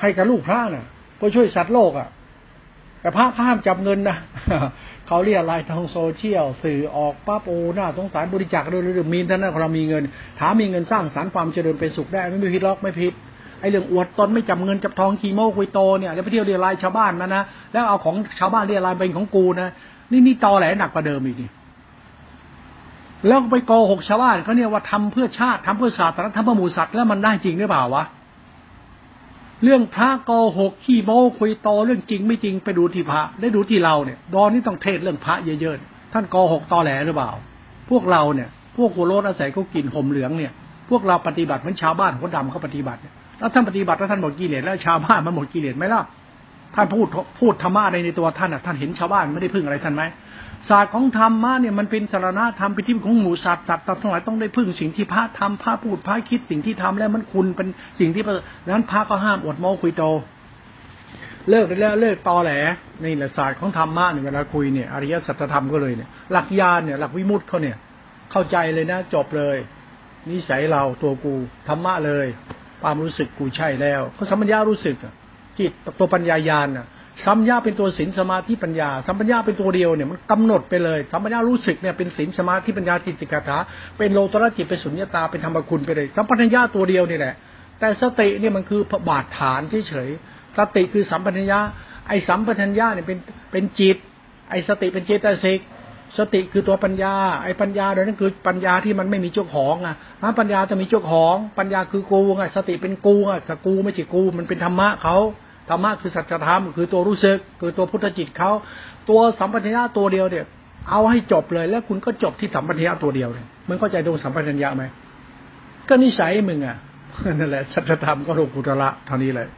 ให้กับลูกพระน่ะเพื่อช่วยสัตว์โลกอะ แต่พระห้ามจับเงินนะเขาเรียกอะไรทางโซเชียลสื่อออกปั๊บโอหน้าสงสารบริจาคด้วยหรือมีท่านนั้นเรามีเงิน ถามมีเงินสร้างสารความเจริญเป็นสุขได้ ไม่ผิดหรอกไม่ผิดไอเรื่องอวดตนไม่จับเงินจับทองคีโมกุยโตเนี่ยแล้วไปเที่ยวเรียรายชาวบ้านมานะแล้วเอาของชาวบ้านเรียรายเป็นของกูนะนี่นี่ตอแหลหนักกว่าเดิมอีกนี่แล้วไปโกหกชาวบ้านเขาเนี่ยว่าทำเพื่อชาติทำเพื่อศาสนาทำเพื่อหมูสัตว์แล้วมันได้จริงหรือเปล่าวะ เรื่องพระโกหกขี้โม้คุยโตเรื่องจริงไม่จริงไปดูที่พระได้ดูที่เราเนี่ย ดอนนี่ต้องเทศเรื่องพระเยอะๆท่านโกหกตอแหลหรือเปล่า พวกเราเนี่ย พวกหัวโรอาศัยเขากินห่มเหลืองเนี่ย พวกเราปฏิบัติเหมือนชาวบ้านหัวดำเขาปฏิบัติแล้วท่านปฏิบัติแล้วท่านหมดกิเลสแล้วชาวบ้านมันหมดกิเลสไหมล่ะ ท่านพูดพูดธรรมะในในตัวท่านอะท่านเห็นชาวบ้านไม่ได้พึ่งอะไรท่านไหมศาสตร์ของธรรมะเนี่ยมันเป็นสารณะธรรมเป็นที่ของหมู่สัตว์ตัดตัดทั้งหลายต้องได้พึ่งสิ่งที่พระทำพระพูดพระคิดสิ่งที่ทำแล้วมันคุณเป็นสิ่งที่นั้นพระก็ห้ามอดโมคุยโต เลิกได้แล้วเลิกตอแหลนี่แหละศาสตร์ของธรรมะเนี่ยเวลาคุยเนี่ยอริยสัจธรรมก็เลยเนี่ย หลักญาณเนี่ยหลักวิมุตต์เขาเนี่ย เข้าใจเลยนะจบเลยนิสัยเราตัวกูธรรมะเลย ความรู้สึกกูใช่แล้วก็สัมปัญญารู้สึก จิตตัวปัญญายาณน่ะสัมญาเป็นตัวศีลสมาธิปัญญา สัมปัญญาเป็นตัวเดียวเนี่ยมันกำหนดไปเลย สัมปัญญารู้สึกเนี่ยเป็นศีลสมาธิปัญญาจิตติกาถาเป็นโลตระจิตเป็นสุญญตาเป็นธรรมคุณไปเลย สัมปัญญาตัวเดียวนี่แหละ แต่สติเนี่ยมันคือบาดฐานเฉยๆสติคือสัมปัญญาไอ้สัมปัญญาเนี่ยเป็นเป็นจิต ไอ้สติเป็นเจตสิกสติคือตัวปัญญา ไอ้ปัญญาโดยนั้นคือปัญญาที่มันไม่มีเจ้าของอะถ้าปัญญาจะมีเจ้าของ ปัญญาคือกูไงสติเป็นกูอะสกูไม่ใช่กูมันเป็นธรรมะเขา ธรรมะคือสัจธรรมคือตัวรู้สึก คือตัวพุทธจิตเขาตัวสัมปชัญญะตัวเดียวเนี่ย เอาให้จบเลย แล้วคุณก็จบที่สัมปชัญญะตัวเดียวเลยมึงเข้าใจตรงสัมปชัญญะไหมก็นิสัยมึงอะนั่นแหละสัจธรรมก็โลกุตระเท่านี้เลย